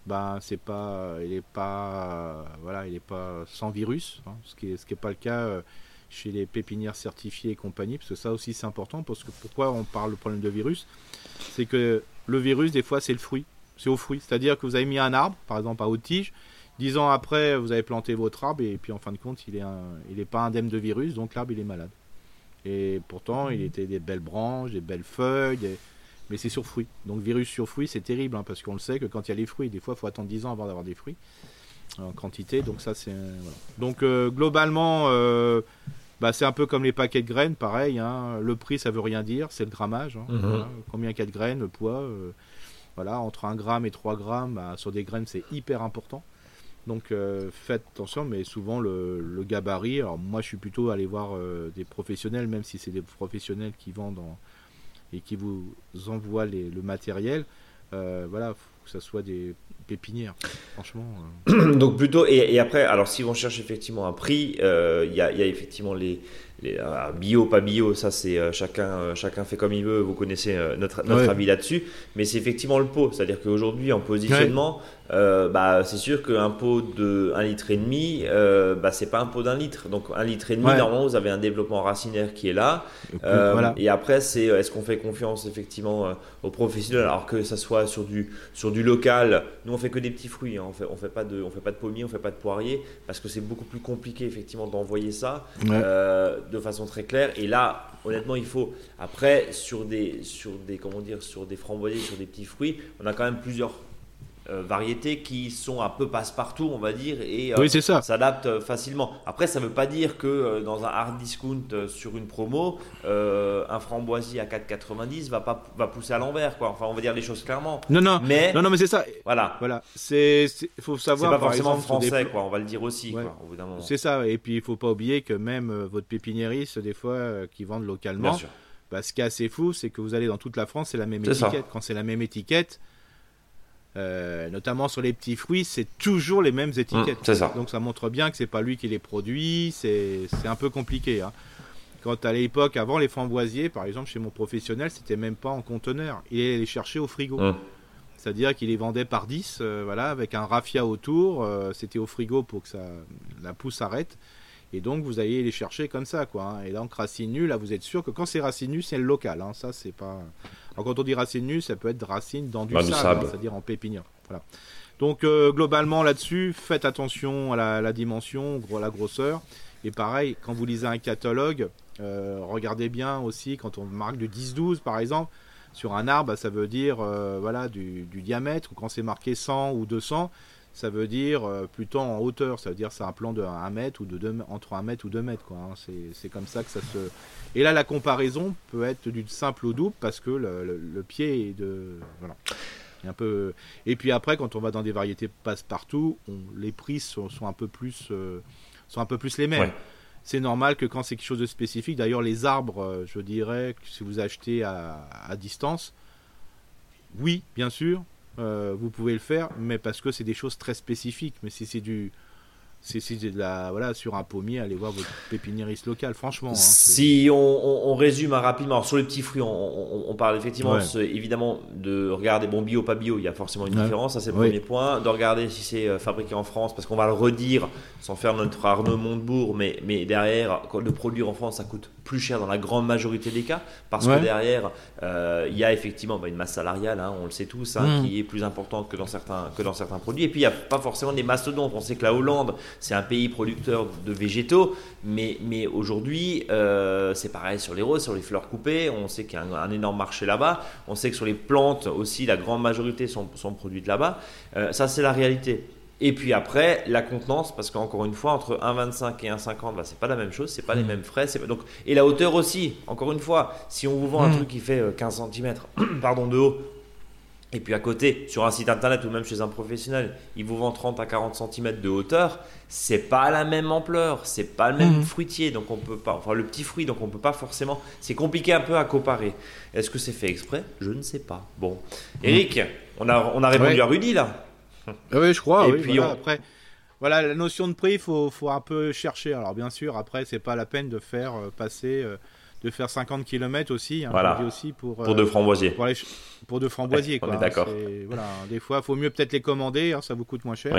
Bah, c'est pas, il est pas, voilà, il pas sans virus, hein, ce qui est, ce qui est pas le cas euh, chez les pépinières certifiées et compagnie, parce que ça aussi c'est important. Parce que pourquoi on parle de problème de virus, c'est que le virus des fois c'est le fruit, c'est au fruit. C'est-à-dire que vous avez mis un arbre, par exemple à haute tige, dix ans après vous avez planté votre arbre et puis en fin de compte il est, il pas indemne de virus, donc l'arbre il est malade. Et pourtant, il était des belles branches, des belles feuilles, des- mais c'est sur fruits. Donc virus sur fruits, c'est terrible, hein, parce qu'on le sait que quand il y a les fruits, des fois, il faut attendre 10 ans avant d'avoir des fruits en quantité. Donc ça, c'est... euh, voilà. Donc euh, globalement, euh, bah, c'est un peu comme les paquets de graines, pareil. hein. Le prix, ça veut rien dire, c'est le grammage. hein. Mhm. Voilà. Combien il y a de graines, le poids. euh, voilà, entre 1 gramme et 3 grammes, bah, sur des graines, c'est hyper important. Donc euh, faites attention, mais souvent le, gabarit. Alors moi, je suis plutôt allé voir euh, des professionnels, même si c'est des professionnels qui vendent en- et qui vous envoient le matériel. Euh, voilà, que ça soit des pépinières. Franchement. Donc plutôt et, après, alors si on cherche effectivement un prix, il y, a, effectivement les, bio, pas bio, ça c'est chacun, chacun fait comme il veut. Vous connaissez notre, notre avis là-dessus, mais c'est effectivement le pot. C'est-à-dire qu'aujourd'hui en positionnement, euh, bah, c'est sûr qu'un pot de 1 litre et demi, euh, bah, c'est pas un pot d'un litre. Donc 1 litre et demi, normalement, vous avez un développement racinaire qui est là. Euh, et après, c'est est-ce qu'on fait confiance effectivement aux professionnels, alors que ça soit sur du sur du local. Nous, on fait que des petits fruits. Hein. On fait on fait pas de on fait pas de pommier, on fait pas de poirier, parce que c'est beaucoup plus compliqué effectivement d'envoyer ça de façon très claire. Et là, honnêtement, il faut après sur des sur des comment dire sur des framboisiers, sur des petits fruits, on a quand même plusieurs euh, variétés qui sont un peu passe-partout, on va dire, et euh, s'adaptent facilement. Après, ça ne veut pas dire que euh, dans un hard discount sur une promo, un framboisier à 4,90 va pas va pousser à l'envers, quoi. Enfin, on va dire les choses clairement. Non, non, mais non, non, mais c'est ça. Voilà, voilà. C'est, faut savoir. C'est pas forcément français, quoi. On va le dire aussi, C'est ça. Et puis, il faut pas oublier que même votre pépiniériste, des fois, qui vendent localement. Bah, ce qui est assez fou, c'est que vous allez dans toute la France, c'est la même étiquette. Quand c'est la même étiquette, euh, notamment sur les petits fruits, c'est toujours les mêmes étiquettes. Mmh, ça. Donc ça montre bien que c'est pas lui qui les produit, c'est un peu compliqué. Hein. Quand à l'époque, avant les framboisiers, par exemple, chez mon professionnel, c'était même pas en conteneur. Il allait les chercher au frigo. Mmh. C'est-à-dire qu'il les vendait par 10, euh, voilà, avec un raffia autour. Euh, c'était au frigo pour que ça, la pousse arrête. Et donc vous allez les chercher comme ça, quoi. Hein. Et donc racine nue, là, vous êtes sûr que quand c'est racine nue, c'est le local. Hein. Ça, c'est pas. Alors quand on dit racine nue, ça peut être racine dans du sable, hein, c'est-à-dire en pépinière. Voilà. Donc euh, globalement là-dessus, faites attention à la, dimension, à la grosseur. Et pareil, quand vous lisez un catalogue, euh, regardez bien aussi quand on marque du 10-12 par exemple. Sur un arbre, ça veut dire euh, voilà du, du, diamètre. Quand c'est marqué 100 ou 200, ça veut dire euh, plutôt en hauteur, ça veut dire c'est un plan de 1 mètre ou de 2, entre 1 mètre ou 2 mètres. Quoi, hein. c'est, comme ça que ça se. Et là, la comparaison peut être d'une simple au double parce que le, pied est de. Voilà. un peu... Et puis après, quand on va dans des variétés passe-partout, les prix sont, un peu plus, euh, sont un peu plus les mêmes. C'est normal que quand c'est quelque chose de spécifique, d'ailleurs les arbres, euh, je dirais, que si vous achetez à, à distance, oui, bien sûr, vous pouvez le faire, mais parce que c'est des choses très spécifiques. Mais si c'est du, c'est de la voilà sur un pommier, allez voir votre pépiniériste local. Franchement. Hein, si on, résume rapidement sur les petits fruits, on, parle effectivement évidemment de regarder bon bio pas bio, il y a forcément une différence. Ça c'est le premier point. De regarder si c'est euh, fabriqué en France, parce qu'on va le redire sans faire notre Arnaud Montebourg, mais mais derrière le produire en France ça coûte plus cher dans la grande majorité des cas, parce que derrière euh, il y a effectivement bah, une masse salariale, hein, on le sait tous, hein, mm. qui est plus importante que dans certains que dans certains produits. Et puis il n'y a pas forcément des mastodontes. On sait que la Hollande c'est un pays producteur de végétaux, mais, mais aujourd'hui, euh, c'est pareil sur les roses, sur les fleurs coupées. On sait qu'il y a un, énorme marché là-bas. On sait que sur les plantes aussi, la grande majorité sont, sont produites là-bas. Euh, ça, c'est la réalité. Et puis après, la contenance, parce qu'encore une fois, entre 1,25 et 1,50, bah, c'est pas la même chose, c'est pas les mmh. mêmes frais. Donc, et la hauteur aussi, encore une fois, si on vous vend un mmh. truc qui fait 15 euh, cm pardon, de haut, et puis à côté, sur un site internet ou même chez un professionnel, il vous vend 30 à 40 cm de hauteur, c'est pas la même ampleur, c'est pas le même mmh. fruitier, donc on peut pas, enfin le petit fruit, donc on peut pas forcément, c'est compliqué un peu à comparer. Est-ce que c'est fait exprès? Je ne sais pas. Bon. Eric, on a, on a répondu à Rudy là. Ah oui, je crois. Et puis après, voilà, la notion de prix, il faut, faut, un peu chercher. Alors bien sûr, après, c'est pas la peine de faire euh, passer. Euh, de faire 50 km aussi. Hein, voilà. aussi pour, pour deux framboisiers. Pour, pour deux framboisiers. on est d'accord. Voilà, des fois, il faut mieux peut-être les commander, hein, ça vous coûte moins cher.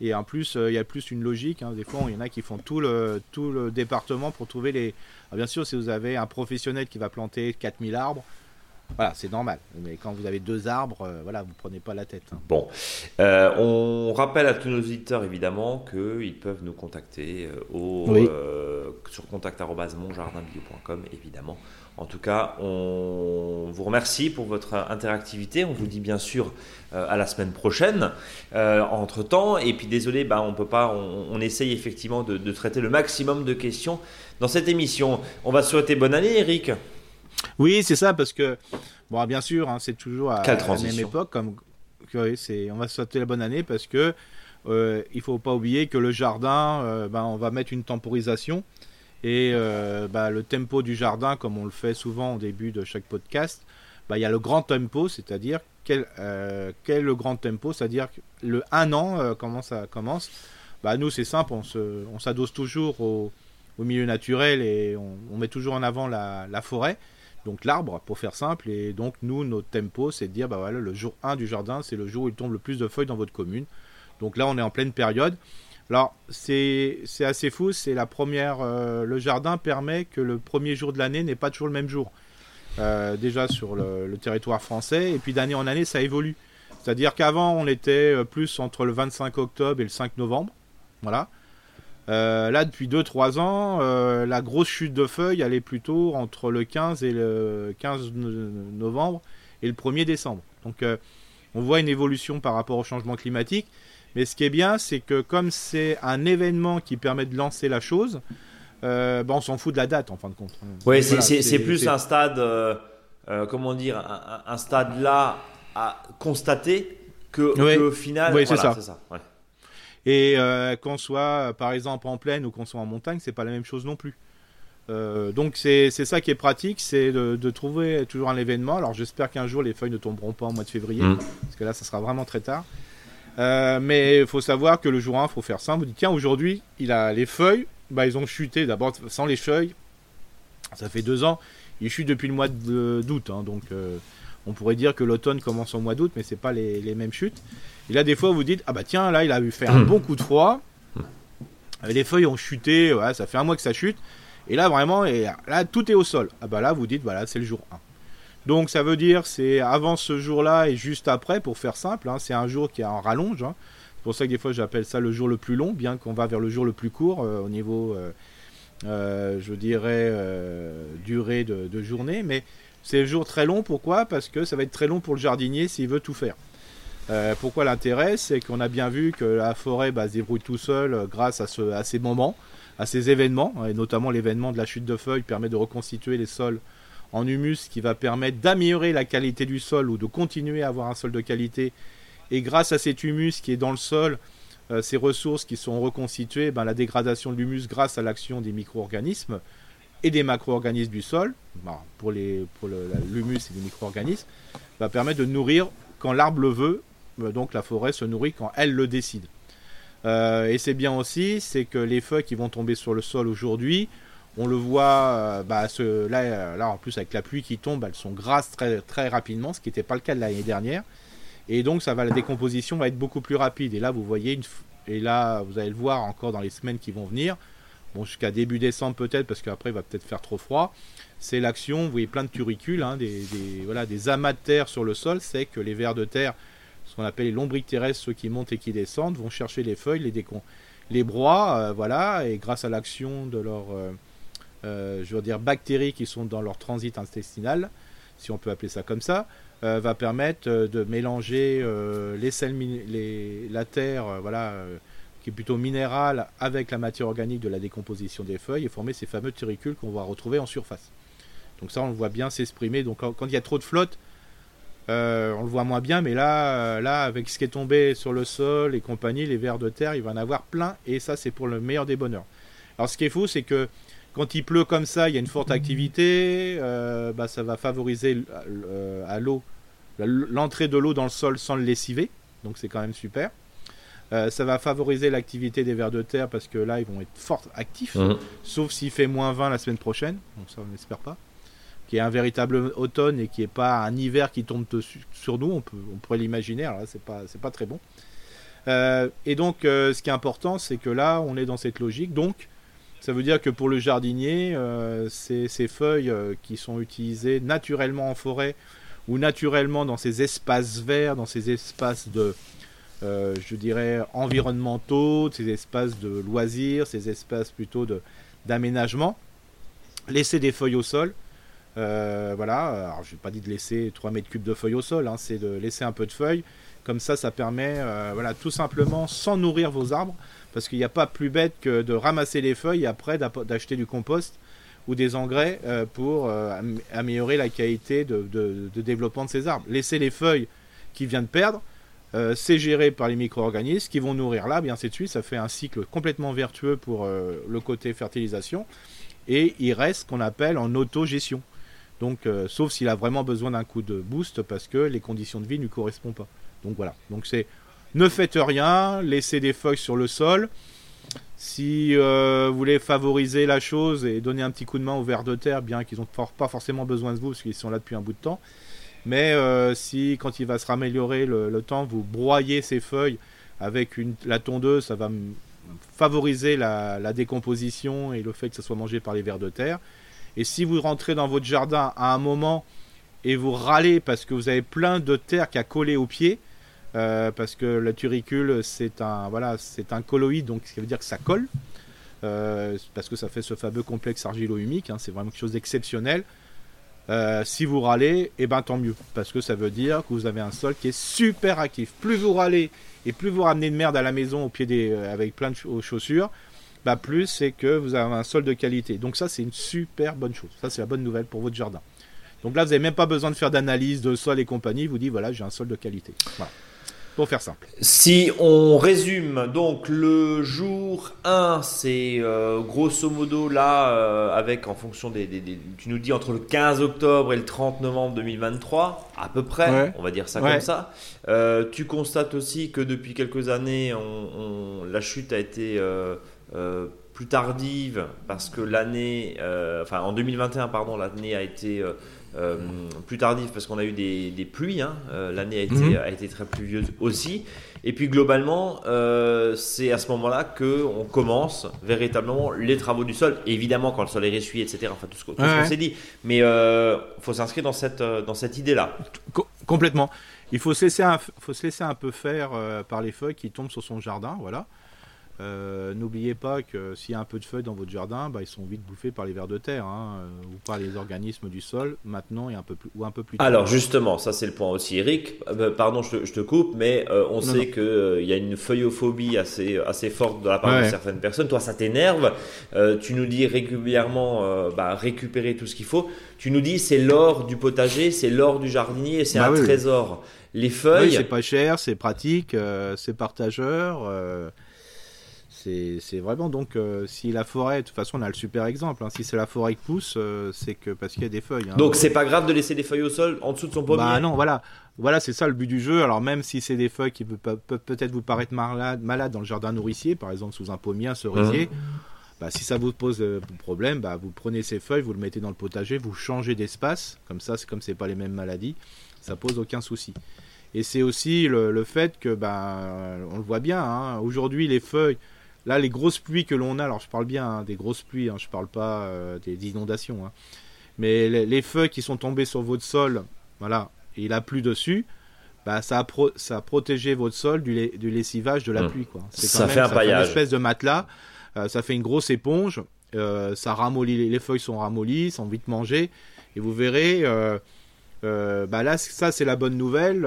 Et en plus, euh, il y a plus une logique. Hein. Des fois, il y en a qui font tout le, tout le département pour trouver les. bien sûr, si vous avez un professionnel qui va planter 4000 arbres, voilà, c'est normal. Mais quand vous avez deux arbres, euh, voilà, vous prenez pas la tête. Hein. Bon, euh, on rappelle à tous nos auditeurs évidemment qu'ils peuvent nous contacter euh, au, sur contact@monjardinbio.com évidemment. En tout cas, on vous remercie pour votre interactivité. On vous dit bien sûr à la semaine prochaine. entre temps, et puis désolé, bah, on peut pas. On, essaye effectivement de, de traiter le maximum de questions dans cette émission. On va souhaiter bonne année, Eric. Oui, c'est ça, parce que, bon, bien sûr, hein, c'est toujours à, la même époque. Comme, c'est, on va sauter la bonne année parce que euh, il faut pas oublier que le jardin, euh, ben, on va mettre une temporisation. Et euh, ben, le tempo du jardin, comme on le fait souvent au début de chaque podcast, bah, il y a le grand tempo, c'est-à-dire quel, euh, quel, est le grand tempo, c'est-à-dire le un an, euh, comment ça commence. Bah, nous, c'est simple, on, se, on s'adosse toujours au, au, milieu naturel et on, on, met toujours en avant la, la, forêt, donc l'arbre, pour faire simple. Et donc, nous, notre tempo, c'est de dire, bah, voilà, le jour 1 du jardin, c'est le jour où il tombe le plus de feuilles dans votre commune. Donc là, on est en pleine période. Alors, c'est, c'est assez fou, c'est la première. Euh, le jardin permet que le premier jour de l'année n'est pas toujours le même jour. Euh, déjà sur le, le, territoire français, et puis d'année en année, ça évolue. C'est-à-dire qu'avant, on était euh, plus entre le 25 octobre et le 5 novembre. Voilà. Euh, là, depuis 2-3 ans, euh, la grosse chute de feuilles, elle est plutôt entre le 15 et le 15 novembre et le 1er décembre. Donc, euh, on voit une évolution par rapport au changement climatique. Mais ce qui est bien, c'est que comme c'est un événement qui permet de lancer la chose, bah on s'en fout de la date en fin de compte. Oui, voilà, c'est plus un stade, comment dire, un, un, stade là à constater que, oui. que au final, oui, voilà, c'est ça. Et euh, qu'on soit par exemple en plaine ou qu'on soit en montagne, c'est pas la même chose non plus. Euh, donc c'est ça qui est pratique, c'est de, de, trouver toujours un événement. Alors j'espère qu'un jour les feuilles ne tomberont pas au mois de février, mmh. parce que là ça sera vraiment très tard. Euh, mais il faut savoir que le jour 1, il faut faire simple. Vous dites, tiens, aujourd'hui, il a les feuilles, bah, ils ont chuté d'abord sans les feuilles. Ça fait deux ans. Ils chutent depuis le mois d'août. Hein, donc, euh, on pourrait dire que l'automne commence au mois d'août, mais c'est pas les, les, mêmes chutes. Et là, des fois, vous dites, ah bah tiens, là, il a eu fait un mmh. bon coup de froid. Les feuilles ont chuté. Ça fait un mois que ça chute. Et là, vraiment, et là, tout est au sol. Ah bah là, vous dites, voilà, c'est le jour 1. Donc ça veut dire c'est avant ce jour-là et juste après, pour faire simple. Hein, c'est un jour qui est en rallonge. Hein. C'est pour ça que des fois j'appelle ça le jour le plus long, bien qu'on va vers le jour le plus court euh, au niveau, euh, euh, je dirais, durée de, de, journée. Mais c'est jour très long. Pourquoi? Parce que ça va être très long pour le jardinier s'il veut tout faire. pourquoi l'intérêt? C'est qu'on a bien vu que la forêt bah, se débrouille tout seul grâce à, ce, à, ces moments, à ces événements, et notamment l'événement de la chute de feuilles permet de reconstituer les sols en humus qui va permettre d'améliorer la qualité du sol ou de continuer à avoir un sol de qualité. Et grâce à cet humus qui est dans le sol, euh, ces ressources qui sont reconstituées, ben, la dégradation de l'humus grâce à l'action des micro-organismes et des macro-organismes du sol, ben, pour l'humus pour le, et les micro-organismes, va permettre de nourrir quand l'arbre le veut, euh, donc la forêt se nourrit quand elle le décide. Euh, et c'est bien aussi, c'est que les feuilles qui vont tomber sur le sol aujourd'hui, on le voit, bah, ce, là, en plus avec la pluie qui tombe, elles sont grasses très, très rapidement, ce qui n'était pas le cas de l'année dernière. Et donc ça va, la décomposition va être beaucoup plus rapide. Et là vous voyez, et là vous allez le voir encore dans les semaines qui vont venir, bon jusqu'à début décembre peut-être, parce qu'après il va peut-être faire trop froid. C'est l'action, vous voyez plein de turicules, hein, des, voilà, des amas de terre sur le sol, c'est que les vers de terre, ce qu'on appelle les lombriques terrestres, ceux qui montent et qui descendent, vont chercher les feuilles, les, décon les broies, euh, voilà, et grâce à l'action de leur... Euh, euh, je veux dire bactéries qui sont dans leur transit intestinal, si on peut appeler ça comme ça, euh, va permettre de mélanger les sels, les, la terre, voilà, qui est plutôt minérale, avec la matière organique de la décomposition des feuilles et former ces fameux turicules qu'on va retrouver en surface. Donc ça, on le voit bien s'exprimer. Donc quand, il y a trop de flotte, on le voit moins bien, mais là, là, avec ce qui est tombé sur le sol et compagnie, les vers de terre, il va en avoir plein, et ça, c'est pour le meilleur des bonheurs. Alors ce qui est fou, c'est que quand il pleut comme ça, il y a une forte activité, euh, bah, ça va favoriser euh, à l'entrée de l'eau dans le sol sans le lessiver, donc c'est quand même super. Euh, ça va favoriser l'activité des vers de terre parce que là ils vont être fort actifs, mmh. sauf s'il fait moins 20 la semaine prochaine, donc ça on n'espère pas. Qui est un véritable automne et qui n'est pas un hiver qui tombe dessus, sur nous, on, peut, on pourrait l'imaginer, alors là c'est pas, pas très bon. Euh, et donc ce qui est important c'est que là on est dans cette logique, donc ça veut dire que pour le jardinier, euh, ces, ces, feuilles euh, qui sont utilisées naturellement en forêt ou naturellement dans ces espaces verts, dans ces espaces de, euh, je dirais, environnementaux, ces espaces de loisirs, ces espaces plutôt d'aménagement, laisser des feuilles au sol. Euh, voilà, alors je n'ai pas dit de laisser 3 mètres cubes de feuilles au sol, hein, c'est de laisser un peu de feuilles. Comme ça, ça permet, euh, voilà, tout simplement, sans nourrir vos arbres, parce qu'il n'y a pas plus bête que de ramasser les feuilles et après d'acheter du compost ou des engrais pour améliorer la qualité de, de, développement de ces arbres. Laisser les feuilles qui viennent perdre, euh, c'est géré par les micro-organismes qui vont nourrir l'arbre et ainsi de suite. Ça fait un cycle complètement vertueux pour euh, le côté fertilisation. Et il reste qu'on appelle en autogestion. Donc, euh, sauf s'il a vraiment besoin d'un coup de boost parce que les conditions de vie ne lui correspondent pas. Donc voilà. Donc c'est ne faites rien, laissez des feuilles sur le sol. Si vous voulez favoriser la chose et donner un petit coup de main aux vers de terre, bien qu'ils n'ont pas forcément besoin de vous parce qu'ils sont là depuis un bout de temps. Mais euh, si quand il va se raméliorer le, temps, vous broyez ces feuilles avec la tondeuse, ça va favoriser la, la, décomposition et le fait que ça soit mangé par les vers de terre. Et si vous rentrez dans votre jardin à un moment et vous râlez parce que vous avez plein de terre qui a collé aux pieds, euh, parce que le turicule c'est un voilà c'est un colloïde donc qui veut dire que ça colle euh, parce que ça fait ce fameux complexe argilo-humique hein, c'est vraiment quelque chose d'exceptionnel euh, si vous râlez eh ben tant mieux. Parce que ça veut dire que vous avez un sol qui est super actif. Plus vous râlez et plus vous ramenez de merde à la maison au pied des avec plein de chaussures bah plus c'est que vous avez un sol de qualité. Donc ça c'est une super bonne chose. Ça c'est la bonne nouvelle pour votre jardin. Donc là vous n'avez même pas besoin de faire d'analyse de sol et compagnie. Vous dit voilà j'ai un sol de qualité. Voilà pour faire simple. Si on résume, donc le jour 1, c'est euh, grosso modo là, euh, avec en fonction des, Tu nous dis entre le 15 octobre et le 30 novembre 2023, à peu près, on va dire ça comme ça. Euh, tu constates aussi que depuis quelques années, on, la chute a été plus tardive parce que l'année. enfin, en 2021, pardon, l'année a été euh, plus tardif parce qu'on a eu des, pluies. Hein. Euh, l'année a, été, mhm. a été très pluvieuse aussi. Et puis globalement, euh, c'est à ce moment-là que on commence véritablement les travaux du sol. évidemment, quand le sol est ressuyé, etc. Enfin, tout ce, qu'on s'est dit. Mais il faut s'inscrire dans cette, dans cette idée-là. complètement. Il faut se laisser un, faut se laisser un peu faire par les feuilles qui tombent sur son jardin. Voilà. Euh, n'oubliez pas que s'il y a un peu de feuilles dans votre jardin, bah, ils sont vite bouffés par les vers de terre hein, euh, ou par les organismes du sol maintenant et un peu plus, ou un peu plus tard. Alors justement, ça c'est le point aussi, Eric. Euh, pardon, je te, coupe, mais on sait qu'il y a une feuillophobie assez, assez forte de la part de certaines personnes. Toi, ça t'énerve. tu nous dis régulièrement bah, récupérer tout ce qu'il faut. Tu nous dis c'est l'or du potager, c'est l'or du jardinier, c'est bah un trésor. Les feuilles. c'est pas cher, c'est pratique, c'est partageur c'est vraiment donc euh, si la forêt, de toute façon on a le super exemple, hein. si c'est la forêt qui pousse, euh, c'est que parce qu'il y a des feuilles. Hein. Donc c'est pas grave de laisser des feuilles au sol en dessous de son pommier. Bah non, voilà, voilà c'est ça le but du jeu. Alors même si c'est des feuilles qui peuvent peut-être vous paraître malades malade dans le jardin nourricier, par exemple sous un pommier, un cerisier. Mmh. Bah, si ça vous pose euh, problème, bah, vous prenez ces feuilles, vous le mettez dans le potager, vous changez d'espace, comme ça, c'est comme c'est pas les mêmes maladies, ça pose aucun souci. Et c'est aussi le, fait que, bah, on le voit bien, hein. aujourd'hui les feuilles, Là, les grosses pluies que l'on a, alors je parle bien hein, des grosses pluies, hein, je parle pas euh, des, inondations, hein. mais les, feuilles qui sont tombées sur votre sol, voilà, et il a plu dessus, bah, ça, a ça a protégé votre sol du, lessivage de la mmh. pluie. Quoi. ça fait un paillage. une espèce de matelas, euh, ça fait une grosse éponge, euh, ça ramollit, les feuilles sont ramollies, sont vite mangées, et vous verrez, bah là, ça c'est la bonne nouvelle,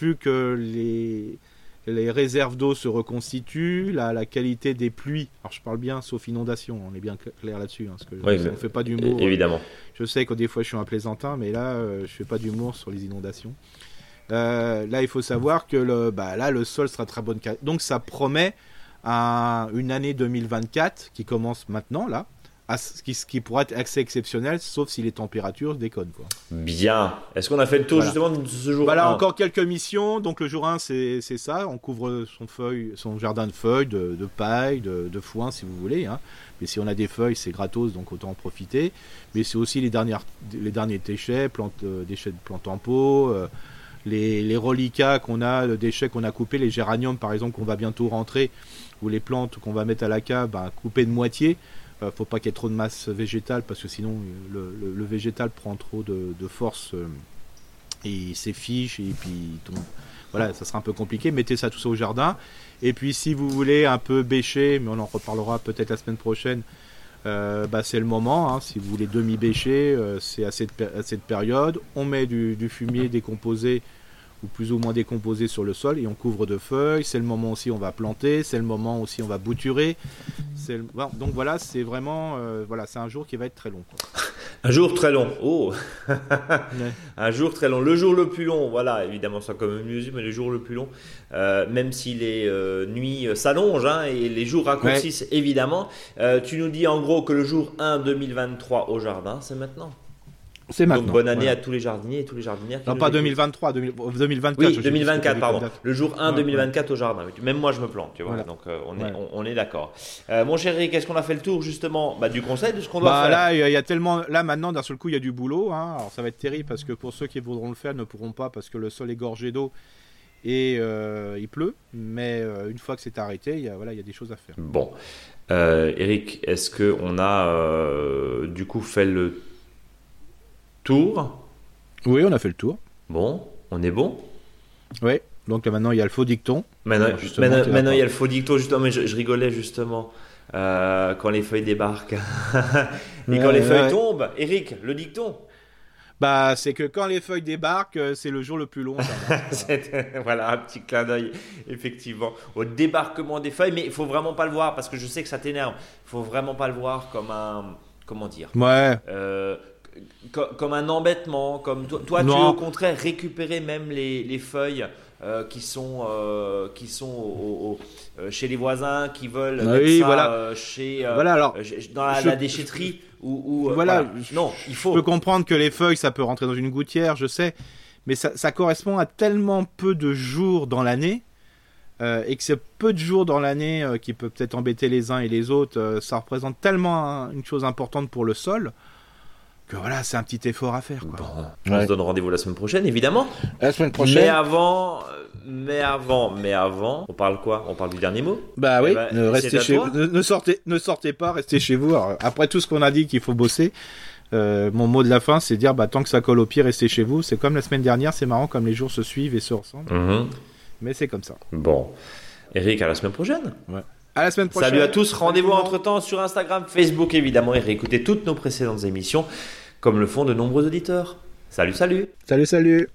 vu que les les réserves d'eau se reconstituent, la, la, qualité des pluies, alors je parle bien sauf inondation, on est bien clair là-dessus, hein, parce que on ne fait pas d'humour. Évidemment. je sais que des fois je suis un plaisantin, mais là euh, je fais pas d'humour sur les inondations. Euh, là il faut savoir que le, bah, là le sol sera très bonne qualité. Donc ça promet une année 2024 qui commence maintenant là, ce, qui, ce qui pourrait être assez exceptionnel, sauf si les températures déconnent. Quoi. Bien. Est-ce qu'on a fait le tour justement de ce jour? Voilà, encore quelques missions. Donc le jour 1, c'est ça. On couvre son, feuille, son jardin de feuilles, de, paille, de, foin, si vous voulez. Hein. Mais si on a des feuilles, c'est gratos, donc autant en profiter. Mais c'est aussi les, dernières, les derniers déchets, plantes, euh, déchets de plantes en pot. Euh, les, les reliquats qu'on a, les déchets qu'on a coupés, les géraniums par exemple qu'on va bientôt rentrer, ou les plantes qu'on va mettre à la cave, ben, coupées de moitié. Euh, faut pas qu'il y ait trop de masse végétale parce que sinon euh, le, végétal prend trop de, force euh, et s'effiche et puis voilà, ça sera un peu compliqué. Mettez ça tout ça au jardin. Et puis si vous voulez un peu bêcher, mais on en reparlera peut-être la semaine prochaine, bah, c'est le moment. Hein. si vous voulez demi-bêcher, c'est à cette, cette, période. On met du, fumier décomposé ou plus ou moins décomposé sur le sol et on couvre de feuilles. C'est le moment aussi où on va planter, c'est le moment aussi où on va bouturer. Donc voilà, c'est vraiment euh, voilà, c'est un jour qui va être très long. un jour très long. Oh, un jour très long. Le jour le plus long, voilà, évidemment ça comme une musique, mais le jour le plus long, euh, même si les euh, nuits s'allongent hein, et les jours raccourcissent évidemment. tu nous dis en gros que le jour 1 2023 au jardin, c'est maintenant? C'est maintenant. Donc bonne année voilà. à tous les jardiniers et tous les jardinières. qui Non, pas écoutent. 2023, 2000 2024. Oui, je sais plus 2024, quelle pardon. Le jour 1 Ouais, 2024 au jardin. Même moi, je me plante, tu vois. Voilà. Donc, euh, on est, Ouais. on, on est d'accord. Euh, mon chéri, qu'est-ce qu'on a fait le tour, justement bah, Du conseil, de ce qu'on doit Bah, faire? là, il y, a- tellement. Là, maintenant, d'un seul coup, il y a du boulot. Hein. Alors, ça va être terrible parce que pour ceux qui voudront le faire, ne pourront pas parce que le sol est gorgé d'eau et euh, il pleut. Mais euh, une fois que c'est arrêté, il y a, voilà, il y a des choses à faire. Bon. Eric, est-ce qu'on a du coup fait le tour Oui, on a fait le tour. Bon, on est bon? Oui. Donc là, maintenant, il y a le faux dicton. Maintenant, Alors, maintenant, il y a le faux dicto, justement, mais je, je rigolais justement euh, quand les feuilles débarquent. Et quand Ouais, les feuilles ouais. tombent, Eric, le dicton? Bah, c'est que quand les feuilles débarquent, euh, c'est le jour le plus long. voilà, un petit clin d'œil, effectivement, au débarquement des feuilles, mais il faut vraiment pas le voir parce que je sais que ça t'énerve. Il faut vraiment pas le voir comme un, comment dire, ouais. euh, comme un embêtement, comme toi, toi tu veux au contraire récupérer même les, les feuilles euh, qui sont, euh, qui sont au- au- euh, chez les voisins, qui veulent Ah mettre oui, ça voilà. euh, chez, Voilà, alors. dans la, je- la déchetterie ou, Voilà, voilà. je- non, il Je faut. peux comprendre que les feuilles, ça peut rentrer dans une gouttière, je sais, mais ça, ça correspond à tellement peu de jours dans l'année, et que c'est peu de jours dans l'année qui peut peut-être embêter les uns et les autres, ça représente tellement un- une chose importante pour le sol, que voilà, c'est un petit effort à faire. Quoi. Bon, on Ouais. se donne rendez-vous la semaine prochaine, évidemment. La semaine Mais avant, euh, mais avant, mais avant, on parle quoi? On parle du dernier mot? Bah Eh oui, ben, ne, restez chez vous. Ne, ne sortez, ne sortez pas, restez chez vous. Alors, après tout ce qu'on a dit qu'il faut bosser, euh, mon mot de la fin, c'est dire bah, tant que ça colle au pied, restez chez vous. C'est comme la semaine dernière, c'est marrant comme les jours se suivent et se ressemblent, Mhm. mais c'est comme ça. Bon. Eric, à la semaine prochaine. À la semaine prochaine. Salut à tous. Rendez-vous entre temps sur Instagram, Facebook évidemment et réécoutez toutes nos précédentes émissions comme le font de nombreux auditeurs. Salut, salut Salut, salut